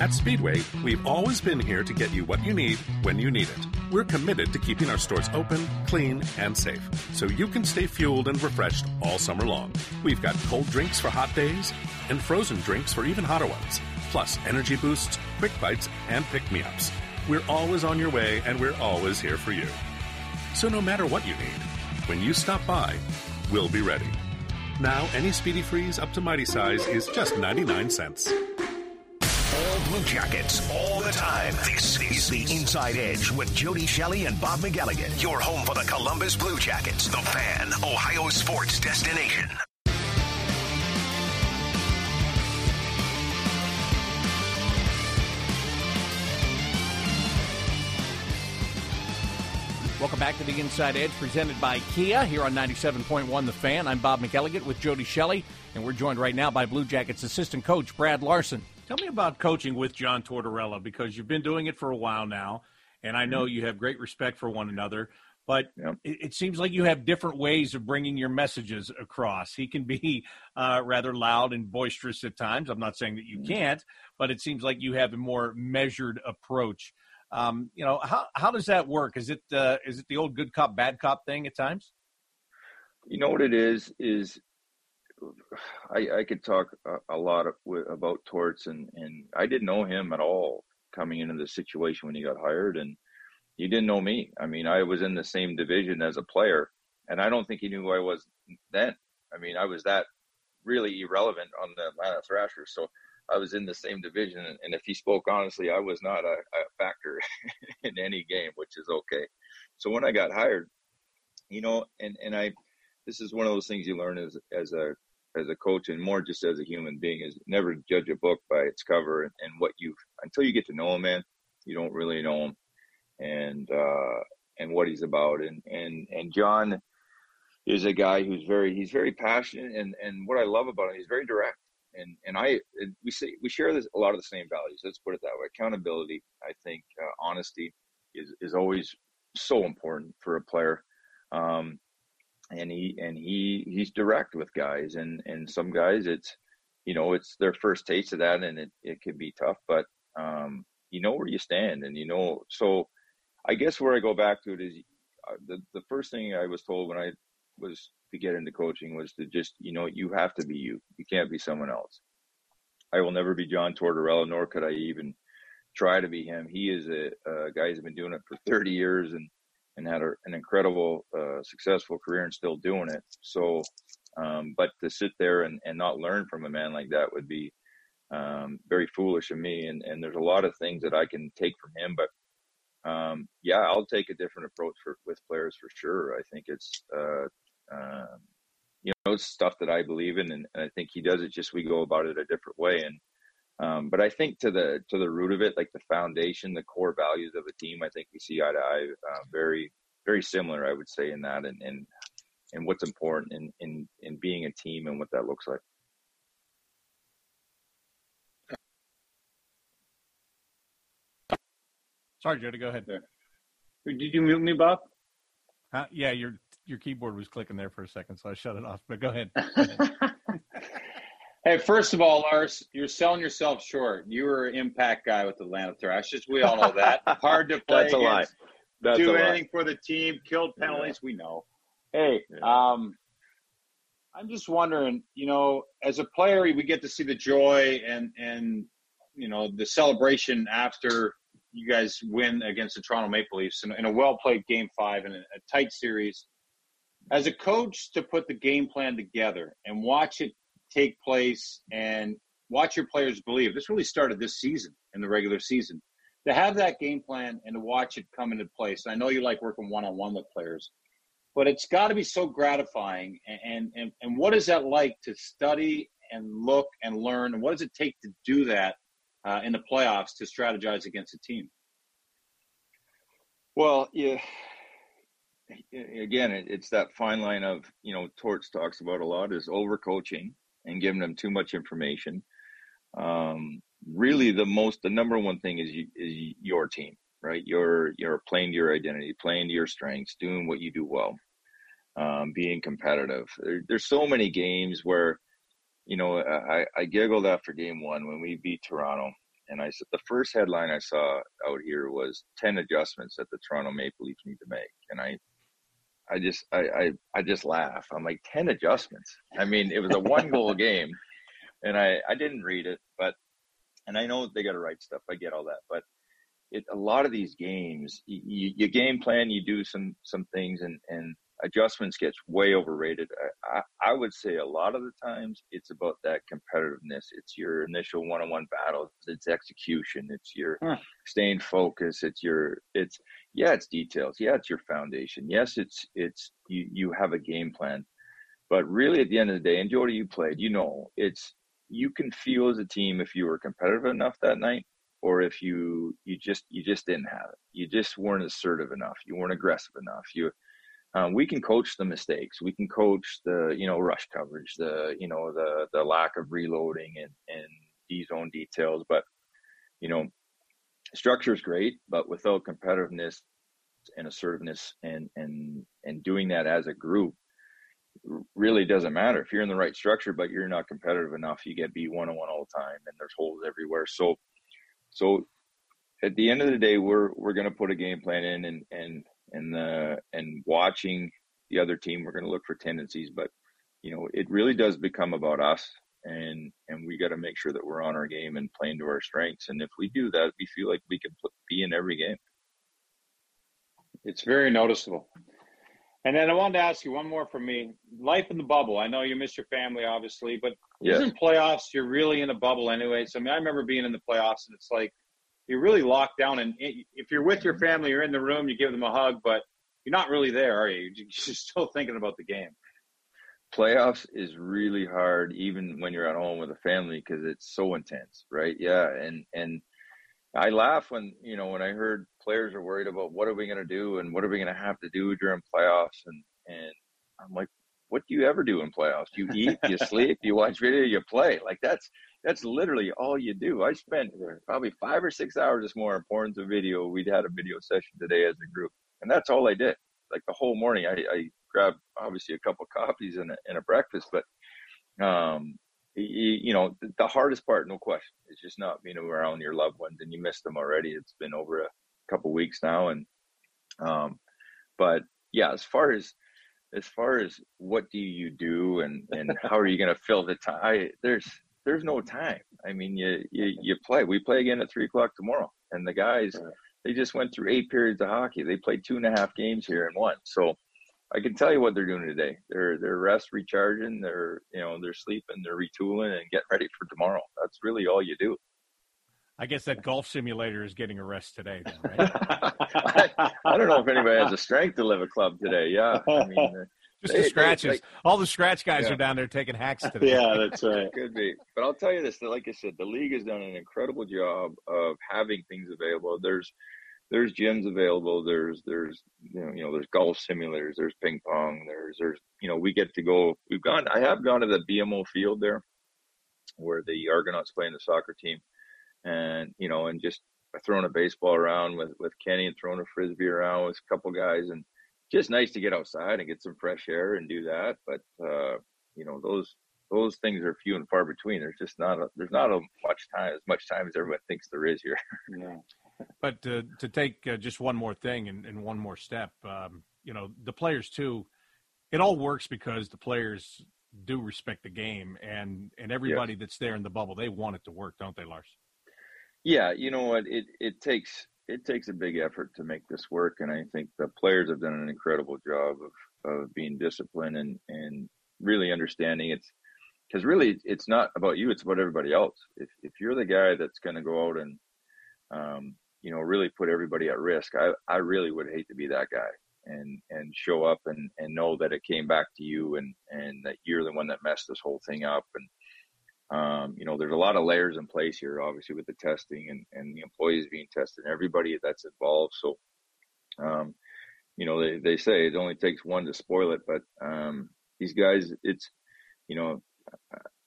At Speedway, we've always been here to get you what you need when you need it. We're committed to keeping our stores open, clean, and safe, so you can stay fueled and refreshed all summer long. We've got cold drinks for hot days and frozen drinks for even hotter ones, plus energy boosts, quick bites, and pick me ups. We're always on your way, and we're always here for you. So no matter what you need, when you stop by, we'll be ready. Now, any Speedy Freeze up to Mighty Size is just 99 cents. All Blue Jackets, all the time. This is the Inside Edge with Jody Shelley and Bob McElligott. Your home for the Columbus Blue Jackets, the fan, Ohio sports destination. Welcome back to the Inside Edge, presented by Kia here on 97.1 The Fan. I'm Bob McElligott with Jody Shelley, and we're joined right now by Blue Jackets assistant coach Brad Larsen. Tell me about coaching with John Tortorella because you've been doing it for a while now, and I know you have great respect for one another. But Yep. it, it seems like you have different ways of bringing your messages across. He can be uh, rather loud and boisterous at times. I'm not saying that you can't, but it seems like you have a more measured approach. Um, you know, how how does that work? Is it uh, is it the old good cop bad cop thing at times? You know what it is is I, I could talk a, a lot of, about Torts and and I didn't know him at all coming into the situation when he got hired and he didn't know me. I mean, I was in the same division as a player and I don't think he knew who I was then. I mean, I was that really irrelevant on the Atlanta Thrashers. So I was in the same division and, if he spoke honestly, I was not a, a factor in any game, which is okay. So when I got hired, you know, and and I this is one of those things you learn as as a as a coach and more just as a human being is never judge a book by its cover and, and what you until you get to know him, man, you don't really know him. And uh and what he's about. And and and John is a guy who's very he's very passionate and and what I love about him he's very direct. And and I and we say we share this a lot of the same values let's put it that way. Accountability I think uh, honesty is is always so important for a player. Um and he and he he's direct with guys. And and some guys it's you know it's their first taste of that and it, it can be tough but um you know where you stand and you know so i guess where i go back to it is uh, the the first thing i was told when i was to get into coaching was to just you know you have to be you. You can't be someone else. I will never be john tortorella nor could i even try to be him. He is a, a guy who's been doing it for 30 years and and had a, an incredible, uh, successful career and still doing it. So, um, but to sit there and, and not learn from a man like that would be um, very foolish of me. And, and there's a lot of things that I can take from him, but um, yeah, I'll take a different approach for, with players for sure. I think it's, uh, um, you know, it's stuff that I believe in, and, and I think he does it. Just we go about it a different way, and um, but I think to the to the root of it, like the foundation, the core values of a team, I think we see eye to eye, uh, very very similar, I would say, in that, and and and what's important in in in being a team and what that looks like. Sorry, Jody, go ahead. There. Did you mute me, Bob? Uh, yeah, your your keyboard was clicking there for a second, so I shut it off. But go ahead. hey, first of all, Lars, you're selling yourself short. You were an impact guy with the Atlanta Thrashers. We all know that. Hard to play. That's a lie. That's do anything for the team. Killed penalties. We know. Hey, Yeah. um, I'm just wondering. You know, as a player, we get to see the joy and and you know the celebration after you guys win against the Toronto Maple Leafs in, in a well played Game Five in a, a tight series. As a coach, to put the game plan together and watch it take place and watch your players believe. This really started this season in the regular season. To have that game plan and to watch it come into place. I know you like working one on one with players, but it's got to be so gratifying. And, and and what is that like to study and look and learn? And what does it take to do that uh, in the playoffs to strategize against a team? Well, yeah. Again, it's that fine line of you know Torts talks about a lot is overcoaching and giving them too much information. Um, really, the most the number one thing is you, is your team, right? You're you're playing to your identity, playing to your strengths, doing what you do well, um, being competitive. There, there's so many games where, you know, I, I giggled after game one when we beat Toronto, and I said the first headline I saw out here was ten adjustments that the Toronto Maple Leafs need to make, and I. I just I, I I just laugh. I'm like ten adjustments. I mean, it was a one goal game, and I I didn't read it, but and I know they got to write stuff. I get all that, but it a lot of these games, you, you game plan, you do some some things, and and adjustments gets way overrated. I, I I would say a lot of the times it's about that competitiveness. It's your initial one on one battles. It's execution. It's your Huh. staying focused. It's your it's yeah, it's details. Yeah, it's your foundation. Yes, it's it's you you have a game plan. But really at the end of the day, and Jody, you played, you know, it's you can feel as a team if you were competitive enough that night or if you you just you just didn't have it. You just weren't assertive enough. You weren't aggressive enough. You um, we can coach the mistakes. We can coach the you know rush coverage, the you know the the lack of reloading and and D zone details. But you know, structure is great, but without competitiveness and assertiveness and and and doing that as a group really doesn't matter. If you're in the right structure but you're not competitive enough you get beat one on one all the time and there's holes everywhere. So so at the end of the day we're we're going to put a game plan in and and and the and watching the other team we're going to look for tendencies but you know it really does become about us and and we got to make sure that we're on our game and playing to our strengths and if we do that we feel like we can be in every game It's very noticeable. And then I wanted to ask you one more from me. Life in the bubble. I know you miss your family, obviously, but Yes. isn't playoffs? You're really in a bubble anyway. So I mean, I remember being in the playoffs, and it's like you're really locked down. And if you're with your mm-hmm. family, you're in the room, you give them a hug, but you're not really there, are you? You're just still thinking about the game. Playoffs is really hard even when you're at home with a family because it's so intense right? Yeah and and i laugh when you know when i heard players are worried about what are we going to do and what are we going to have to do during playoffs and and i'm like what do you ever do in playoffs? You eat you sleep you watch video you play. Like that's that's literally all you do. I spent probably five or six hours this morning pouring the video. We'd had a video session today as a group and that's all i did. Like the whole morning i, I grabbed obviously a couple coffees and a, and a breakfast but um you, you know the, the hardest part no question is just not being around your loved ones and you miss them already. It's been over a couple weeks now and um but yeah as far as as far as what do you do and and how are you going to fill the time I, there's there's no time. I mean you, you you play. We play again at three o'clock tomorrow and the guys they just went through eight periods of hockey. They played two and a half games here and won. So I can tell you what they're doing today. They're they're rest, recharging. They're you know they're sleeping, they're retooling, and getting ready for tomorrow. That's really all you do. I guess that golf simulator is getting a rest today, then, right? I, I don't know if anybody has the strength to live a club today. Yeah, I mean, uh, Just they- the they- scratches. like- All the scratch guys Yeah. are down there taking hacks today. Yeah, that's right. Could be, but I'll tell you this: that, like I said, the league has done an incredible job of having things available. There's there's gyms available. There's there's you know you know there's golf simulators. There's ping pong. There's there's you know we get to go. We've gone. I have gone to the BMO field there, where the Argonauts play in the soccer team, and you know and just throwing a baseball around with with Kenny and throwing a frisbee around with a couple guys, and just nice to get outside and get some fresh air and do that. But uh, you know, those those things are few and far between. There's just not a, there's not a much time as much time as everyone thinks there is here. Yeah. But to, to take uh, just one more thing and, and one more step, um, you know, the players too, it all works because the players do respect the game and, and everybody that's there in the bubble, they want it to work, don't they, Lars? Yeah, you know what? It it takes it takes a big effort to make this work, and I think the players have done an incredible job of of being disciplined and and really understanding it's because really it's not about you; it's about everybody else. If if you're the guy that's going to go out and um, you know really put everybody at risk, I I really would hate to be that guy and and show up and and know that it came back to you and and that you're the one that messed this whole thing up and um, you know, there's a lot of layers in place here, obviously with the testing and, and the employees being tested and everybody that's involved. So, um, you know, they, they say it only takes one to spoil it, but, um, these guys, it's, you know,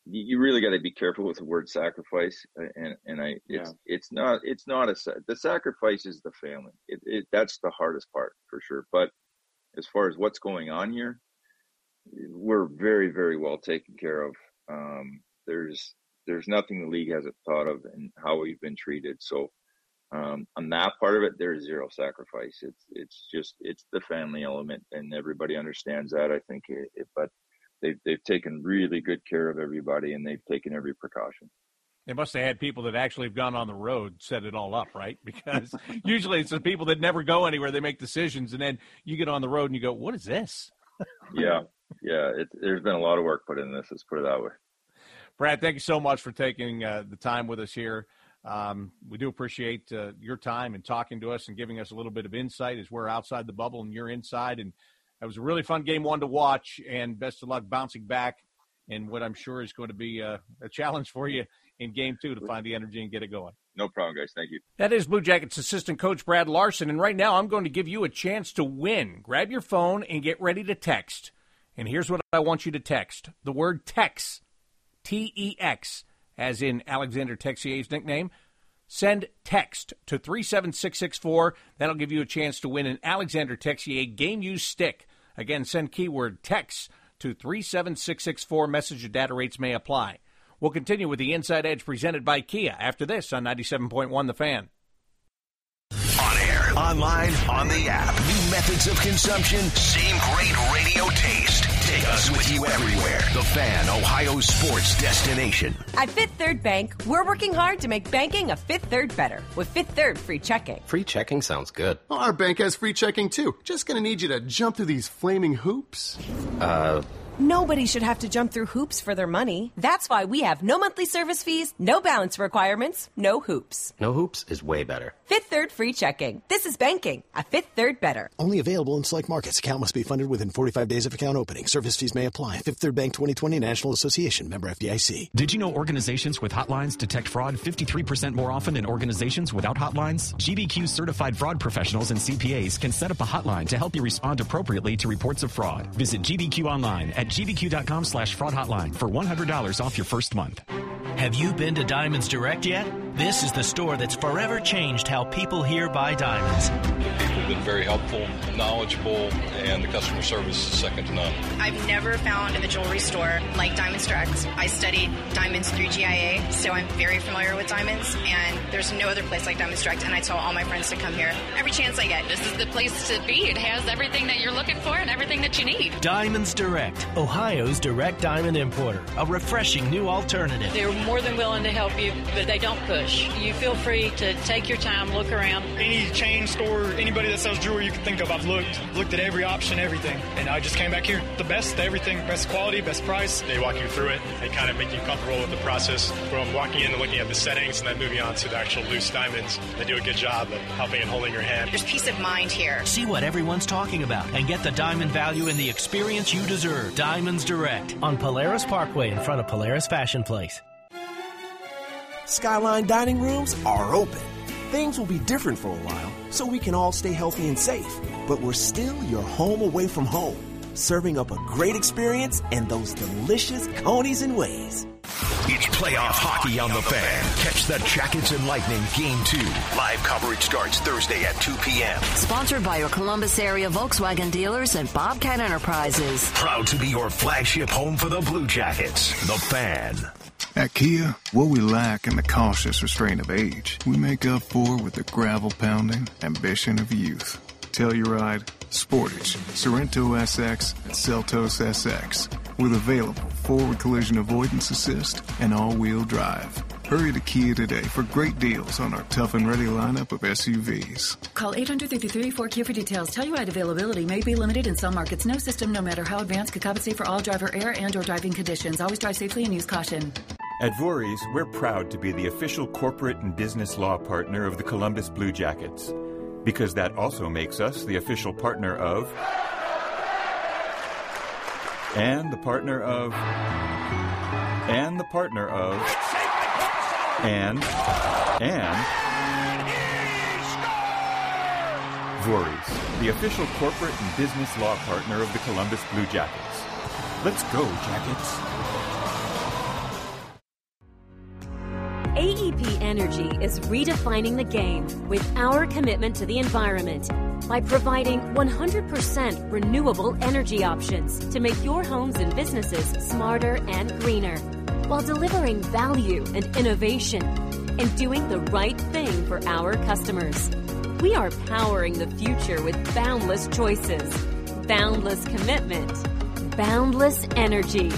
you, really got to be careful with the word sacrifice. uh, And, and I, it's, it's not, it's not a, the sacrifice is the family. It, it, that's the hardest part for sure. But as far as what's going on here, we're very, very well taken care of. Um, there's there's nothing the league hasn't thought of and how we've been treated. So um, on that part of it, there's zero sacrifice. It's it's just it's the family element, and everybody understands that. I think, it, it, but they've they've taken really good care of everybody, and they've taken every precaution. They must have had people that actually have gone on the road set it all up, right? Because usually it's the people that never go anywhere. They make decisions, and then you get on the road and you go, "What is this?" Yeah, yeah. It, there's been a lot of work put in this. Let's put it that way. Brad, thank you so much for taking uh, the time with us here. Um, we do appreciate uh, your time and talking to us and giving us a little bit of insight as we're outside the bubble and you're inside. And it was a really fun game one to watch. And best of luck bouncing back in what I'm sure is going to be a, a challenge for you in game two to find the energy and get it going. No problem, guys. Thank you. That is Blue Jackets assistant coach Brad Larsen. And right now, I'm going to give you a chance to win. Grab your phone and get ready to text. And here's what I want you to text the word text, T E X, as in Alexander Texier's nickname. Send text to 37664. That'll give you a chance to win an Alexander Texier game use stick. Again, send keyword text to 37664. Message and data rates may apply. We'll continue with the Inside Edge presented by Kia after this on 97.1 The Fan. On air, online, on the app. New methods of consumption, same great radio taste. Take us with you everywhere. The Fan, Ohio sports destination. At Fifth Third Bank, we're working hard to make banking a Fifth Third better with Fifth Third free checking. Free checking sounds good. Well, our bank has free checking too. Just gonna need you to jump through these flaming hoops. Uh, Nobody should have to jump through hoops for their money. That's why we have no monthly service fees, no balance requirements, no hoops. no hoops is way better. Fifth Third free checking. This is banking. A Fifth Third better. Only available in select markets. Account must be funded within 45 days of account opening. Service fees may apply. Fifth Third Bank 2020 National Association. Member FDIC. Did you know organizations with hotlines detect fraud 53% more often than organizations without hotlines? GBQ certified fraud professionals and CPAs can set up a hotline to help you respond appropriately to reports of fraud. Visit GBQ online at gbq.com slash fraud hotline for $100 off your first month. Have you been to Diamonds Direct yet? This is the store that's forever changed how people here buy diamonds. People have been very helpful, knowledgeable, and the customer service is second to none. I've never found a jewelry store like Diamonds Direct. I studied diamonds through GIA, so I'm very familiar with diamonds, and there's no other place like Diamonds Direct, and I tell all my friends to come here every chance I get. This is the place to be. It has everything that you're looking for and everything that you need. Diamonds Direct, Ohio's direct diamond importer. A refreshing new alternative. They're more than willing to help you, but they don't push. You feel free to take your time, look around. Any chain store, anybody that sells jewelry you can think of, I've looked, looked at every option, everything, and I just came back here. The best, everything, best quality, best price. They walk you through it. They kind of make you comfortable with the process from walking in and looking at the settings and then moving on to the actual loose diamonds. They do a good job of helping and holding your hand. There's peace of mind here. See what everyone's talking about and get the diamond value and the experience you deserve. Diamonds Direct on Polaris Parkway in front of Polaris Fashion Place. Skyline dining rooms are open. Things will be different for a while, so we can all stay healthy and safe. But we're still your home away from home, serving up a great experience and those delicious conies and ways. It's playoff hockey on the fan. Catch the Jackets and Lightning Game 2. Live coverage starts Thursday at 2 p.m. Sponsored by your Columbus area Volkswagen dealers and Bobcat Enterprises. Proud to be your flagship home for the Blue Jackets. The fan. At Kia, what we lack in the cautious restraint of age, we make up for with the gravel pounding ambition of youth. Telluride, Sportage, Sorento SX, and Seltos SX with available forward collision avoidance assist and all-wheel drive. Hurry to Kia today for great deals on our tough and ready lineup of SUVs. Call 833 4 Kia for details. Tell you Telluride availability may be limited in some markets. No system, no matter how advanced, could compensate for all driver air and or driving conditions. Always drive safely and use caution. At Voorhees, we're proud to be the official corporate and business law partner of the Columbus Blue Jackets because that also makes us the official partner of and the partner of and the partner of and and Voorhees, the official corporate and business law partner of the Columbus Blue Jackets. Let's go, Jackets. AEP Energy is redefining the game with our commitment to the environment by providing 100% renewable energy options to make your homes and businesses smarter and greener while delivering value and innovation and doing the right thing for our customers. We are powering the future with boundless choices, boundless commitment, boundless energy.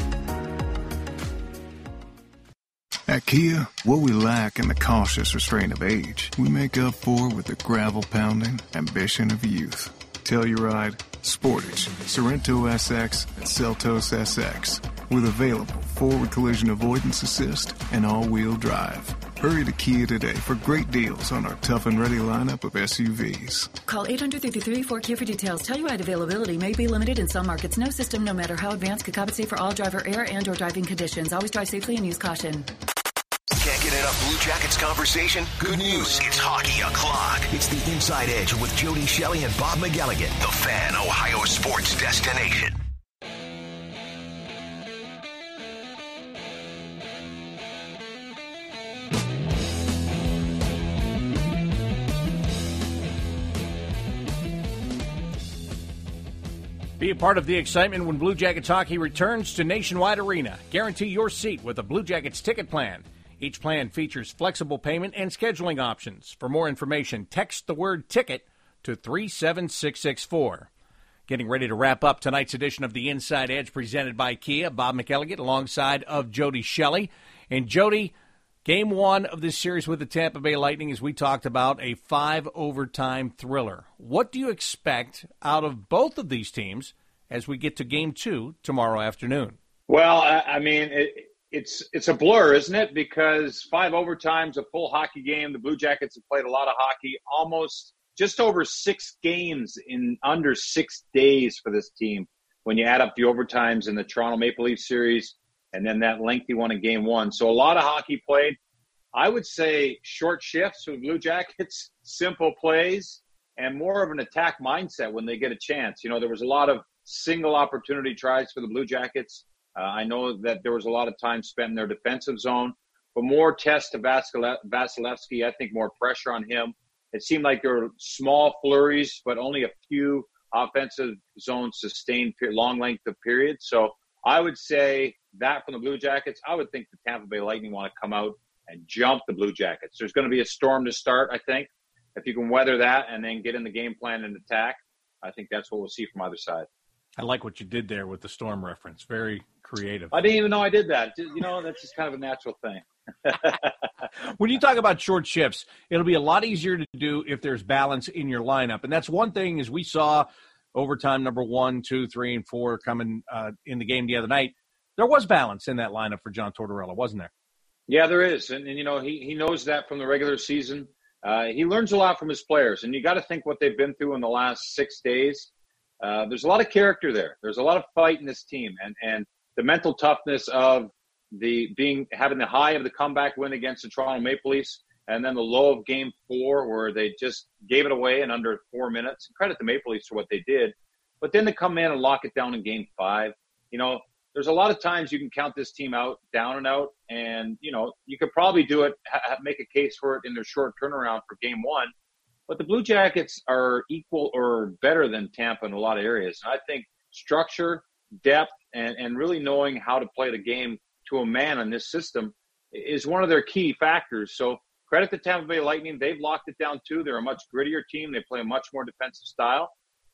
At Kia, what we lack in the cautious restraint of age, we make up for with the gravel pounding ambition of youth. Telluride, Sportage, Sorento SX, and Seltos SX with available forward collision avoidance assist and all-wheel drive. Hurry to Kia today for great deals on our tough and ready lineup of SUVs. Call 833 4 Kia for details. Telluride availability may be limited in some markets. No system, no matter how advanced, could compensate for all driver error and or driving conditions. Always drive safely and use caution. Can't Blue Jackets conversation? Good news. It's hockey o'clock. It's the Inside Edge with Jody Shelley and Bob McElligott. The Fan, Ohio sports destination. Be a part of the excitement when Blue Jackets hockey returns to Nationwide Arena. Guarantee your seat with a Blue Jackets ticket plan. Each plan features flexible payment and scheduling options. For more information, text the word ticket to 37664. Getting ready to wrap up tonight's edition of the Inside Edge presented by Kia. Bob McElligott alongside of Jody Shelley. And Jody, game one of this series with the Tampa Bay Lightning, as we talked about, a five overtime thriller. What do you expect out of both of these teams as we get to game two tomorrow afternoon? Well, I, I mean, it, it's it's a blur, isn't it? Because five overtimes, a full hockey game. The Blue Jackets have played a lot of hockey, almost just over six games in under six days for this team. When you add up the overtimes in the Toronto Maple Leaf series, and then that lengthy one in Game One, so a lot of hockey played. I would say short shifts with Blue Jackets, simple plays, and more of an attack mindset when they get a chance. You know, there was a lot of single opportunity tries for the Blue Jackets uh, I know that there was a lot of time spent in their defensive zone, but more tests to Vasilevskiy. I think more pressure on him. It seemed like there were small flurries, but only a few offensive zones sustained long length of periods. So I would say that from the Blue Jackets. I would think the Tampa Bay Lightning want to come out and jump the Blue Jackets. There's going to be a storm to start, I think. If you can weather that and then get in the game plan and attack, I think that's what we'll see from either side. I like what you did there with the storm reference. Very creative. I didn't even know I did that. You know, that's just kind of a natural thing. when you talk about short shifts, it'll be a lot easier to do if there's balance in your lineup. And that's one thing as we saw overtime number one, two, three, and four coming uh, in the game the other night. There was balance in that lineup for John Tortorella, wasn't there? Yeah, there is. And, and you know, he, he knows that from the regular season. Uh, he learns a lot from his players. And you got to think what they've been through in the last six days. Uh, there's a lot of character there. There's a lot of fight in this team. And, and the mental toughness of the being having the high of the comeback win against the Toronto Maple Leafs, and then the low of Game Four where they just gave it away in under four minutes. Credit the Maple Leafs for what they did, but then to come in and lock it down in Game Five, you know, there's a lot of times you can count this team out, down and out, and you know you could probably do it, ha- make a case for it in their short turnaround for game one. But the Blue Jackets are equal or better than Tampa in a lot of areas. And I think structure, depth, and, and really knowing how to play the game to a man in this system is one of their key factors. So credit the Tampa Bay Lightning. They've locked it down too. They're a much grittier team. They play a much more defensive style.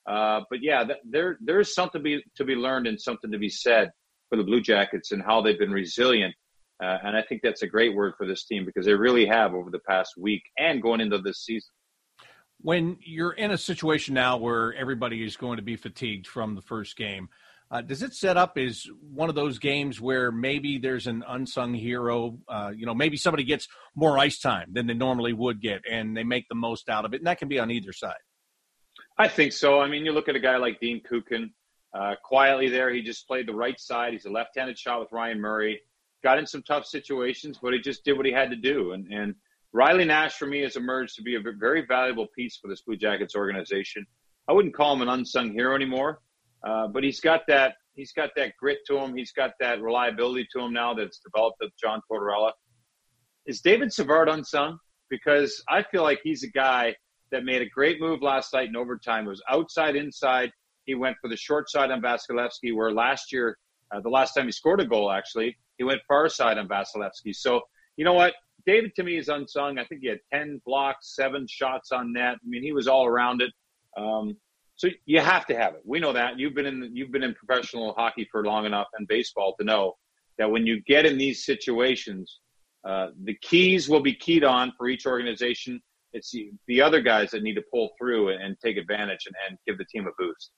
Uh, but yeah, there there's something to be to be learned and something to be said for the Blue Jackets and how they've been resilient. Uh, and I think that's a great word for this team because they really have over the past week and going into this season. When you're in a situation now where everybody is going to be fatigued from the first game, uh, does it set up as one of those games where maybe there's an unsung hero? Uh, you know, maybe somebody gets more ice time than they normally would get, and they make the most out of it, and that can be on either side. I think so. I mean, you look at a guy like Dean Kukan, uh, quietly there. He just played the right side. He's a left-handed shot with Ryan Murray. Got in some tough situations, but he just did what he had to do. And, and Riley Nash, for me, has emerged to be a very valuable piece for this Blue Jackets organization. I wouldn't call him an unsung hero anymore, uh, but he's got that he's got that grit to him. He's got that reliability to him now that's developed with John Tortorella. Is David Savard unsung? Because I feel like he's a guy that made a great move last night in overtime. It was outside, inside. He went for the short side on Vasilevskiy, where last year, uh, the last time he scored a goal, actually, he went far side on Vasilevskiy. So, you know what? David to me is unsung. I think he had 10 blocks, seven shots on net. I mean, he was all around it. Um, so you have to have it. We know that. You've been in you've been in professional hockey for long enough and baseball to know that when you get in these situations, uh, the keys will be keyed on for each organization. It's the, the other guys that need to pull through and, and take advantage and, and give the team a boost.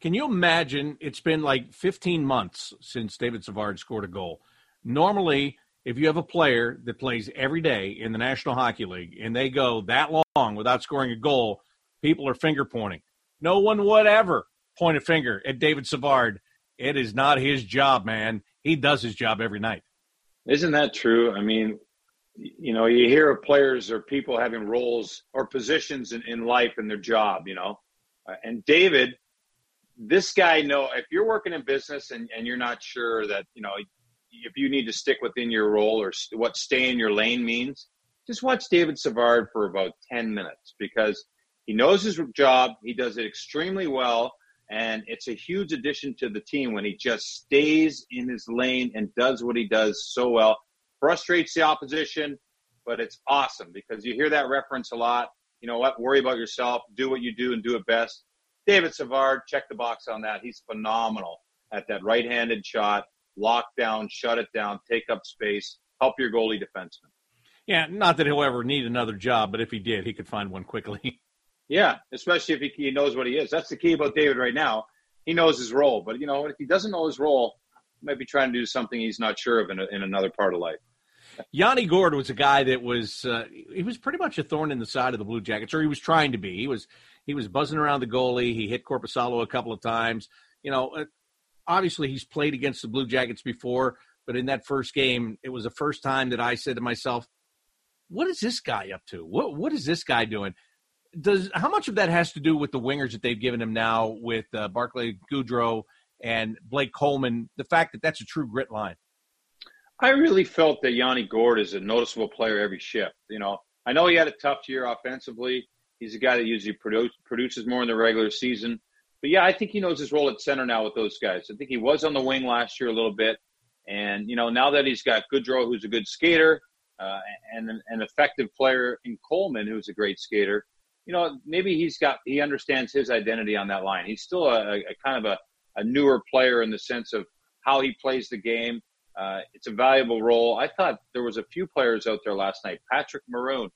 Can you imagine? It's been like 15 months since David Savard scored a goal. Normally, if you have a player that plays every day in the National Hockey League and they go that long without scoring a goal, people are finger pointing. No one would ever point a finger at David Savard. It is not his job, man. He does his job every night. Isn't that true? I mean, you know, you hear of players or people having roles or positions in, in life and their job, you know. Uh, and David this guy know if you're working in business and, and you're not sure that you know if you need to stick within your role or what stay in your lane means just watch david savard for about 10 minutes because he knows his job. He does it extremely well. And it's a huge addition to the team when he just stays in his lane and does what he does so well. Frustrates the opposition but it's awesome because you hear that reference a lot. You know what? Worry about yourself. Do what you do and do it best. David Savard, check the box on that. He's phenomenal at that right-handed shot, lock down, shut it down, take up space, help your goalie defenseman. Yeah, not that he'll ever need another job, but if he did, he could find one quickly. Yeah, especially if he, he knows what he is. That's the key about David right now. He knows his role, but you know if he doesn't know his role, he might be trying to do something he's not sure of in, a, in another part of life. Yanni Gourde was a guy that was uh, he was pretty much a thorn in the side of the Blue Jackets, or he was trying to be. He was he was buzzing around the goalie. He hit Korpisalo a couple of times. You know, uh, obviously he's played against the Blue Jackets before, but in that first game, it was the first time that I said to myself, "What is this guy up to? What what is this guy doing?" Does how much of that has to do with the wingers that they've given him now with uh, Barclay Goodrow and Blake Coleman? The fact that that's a true grit line. I really felt that Yanni Gourde is a noticeable player every shift. You know, I know he had a tough year offensively. He's a guy that usually produce, produces more in the regular season. But yeah, I think he knows his role at center now with those guys. I think he was on the wing last year a little bit. And, you know, now that he's got Goodrow, who's a good skater, uh, and an effective player in Coleman, who's a great skater, you know, maybe he's got, he understands his identity on that line. He's still a, a kind of a, a newer player in the sense of how he plays the game. Uh, it's a valuable role. I thought there was a few players out there last night. Patrick Maroon,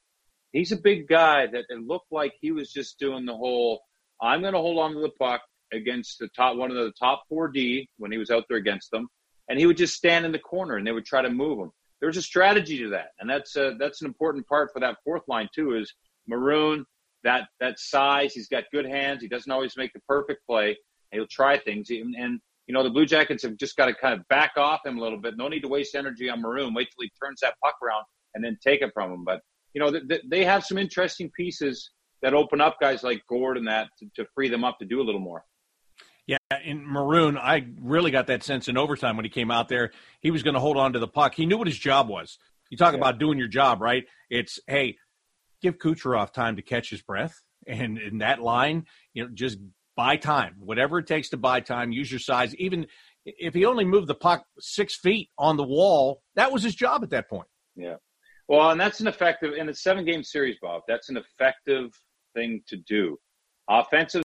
he's a big guy that it looked like he was just doing the whole I'm going to hold on to the puck against the top one of the top 4D when he was out there against them and he would just stand in the corner and they would try to move him. There's a strategy to that. And that's uh, that's an important part for that fourth line too is Maroon that that size, he's got good hands, he doesn't always make the perfect play. He'll try things and, and you know, the Blue Jackets have just got to kind of back off him a little bit. No need to waste energy on Maroon. Wait till he turns that puck around and then take it from him. But you know, th- they have some interesting pieces that open up guys like Gourde and that to, to free them up to do a little more. Yeah, in Maroon, I really got that sense in overtime when he came out there. He was going to hold on to the puck. He knew what his job was. You talk yeah. about doing your job, right? It's hey, give Kucherov time to catch his breath, and in that line, you know, just buy time, whatever it takes to buy time. Use your size. Even if he only moved the puck six feet on the wall, that was his job at that point. Yeah. Well, and that's an effective in a seven game series, Bob. That's an effective thing to do. Offensive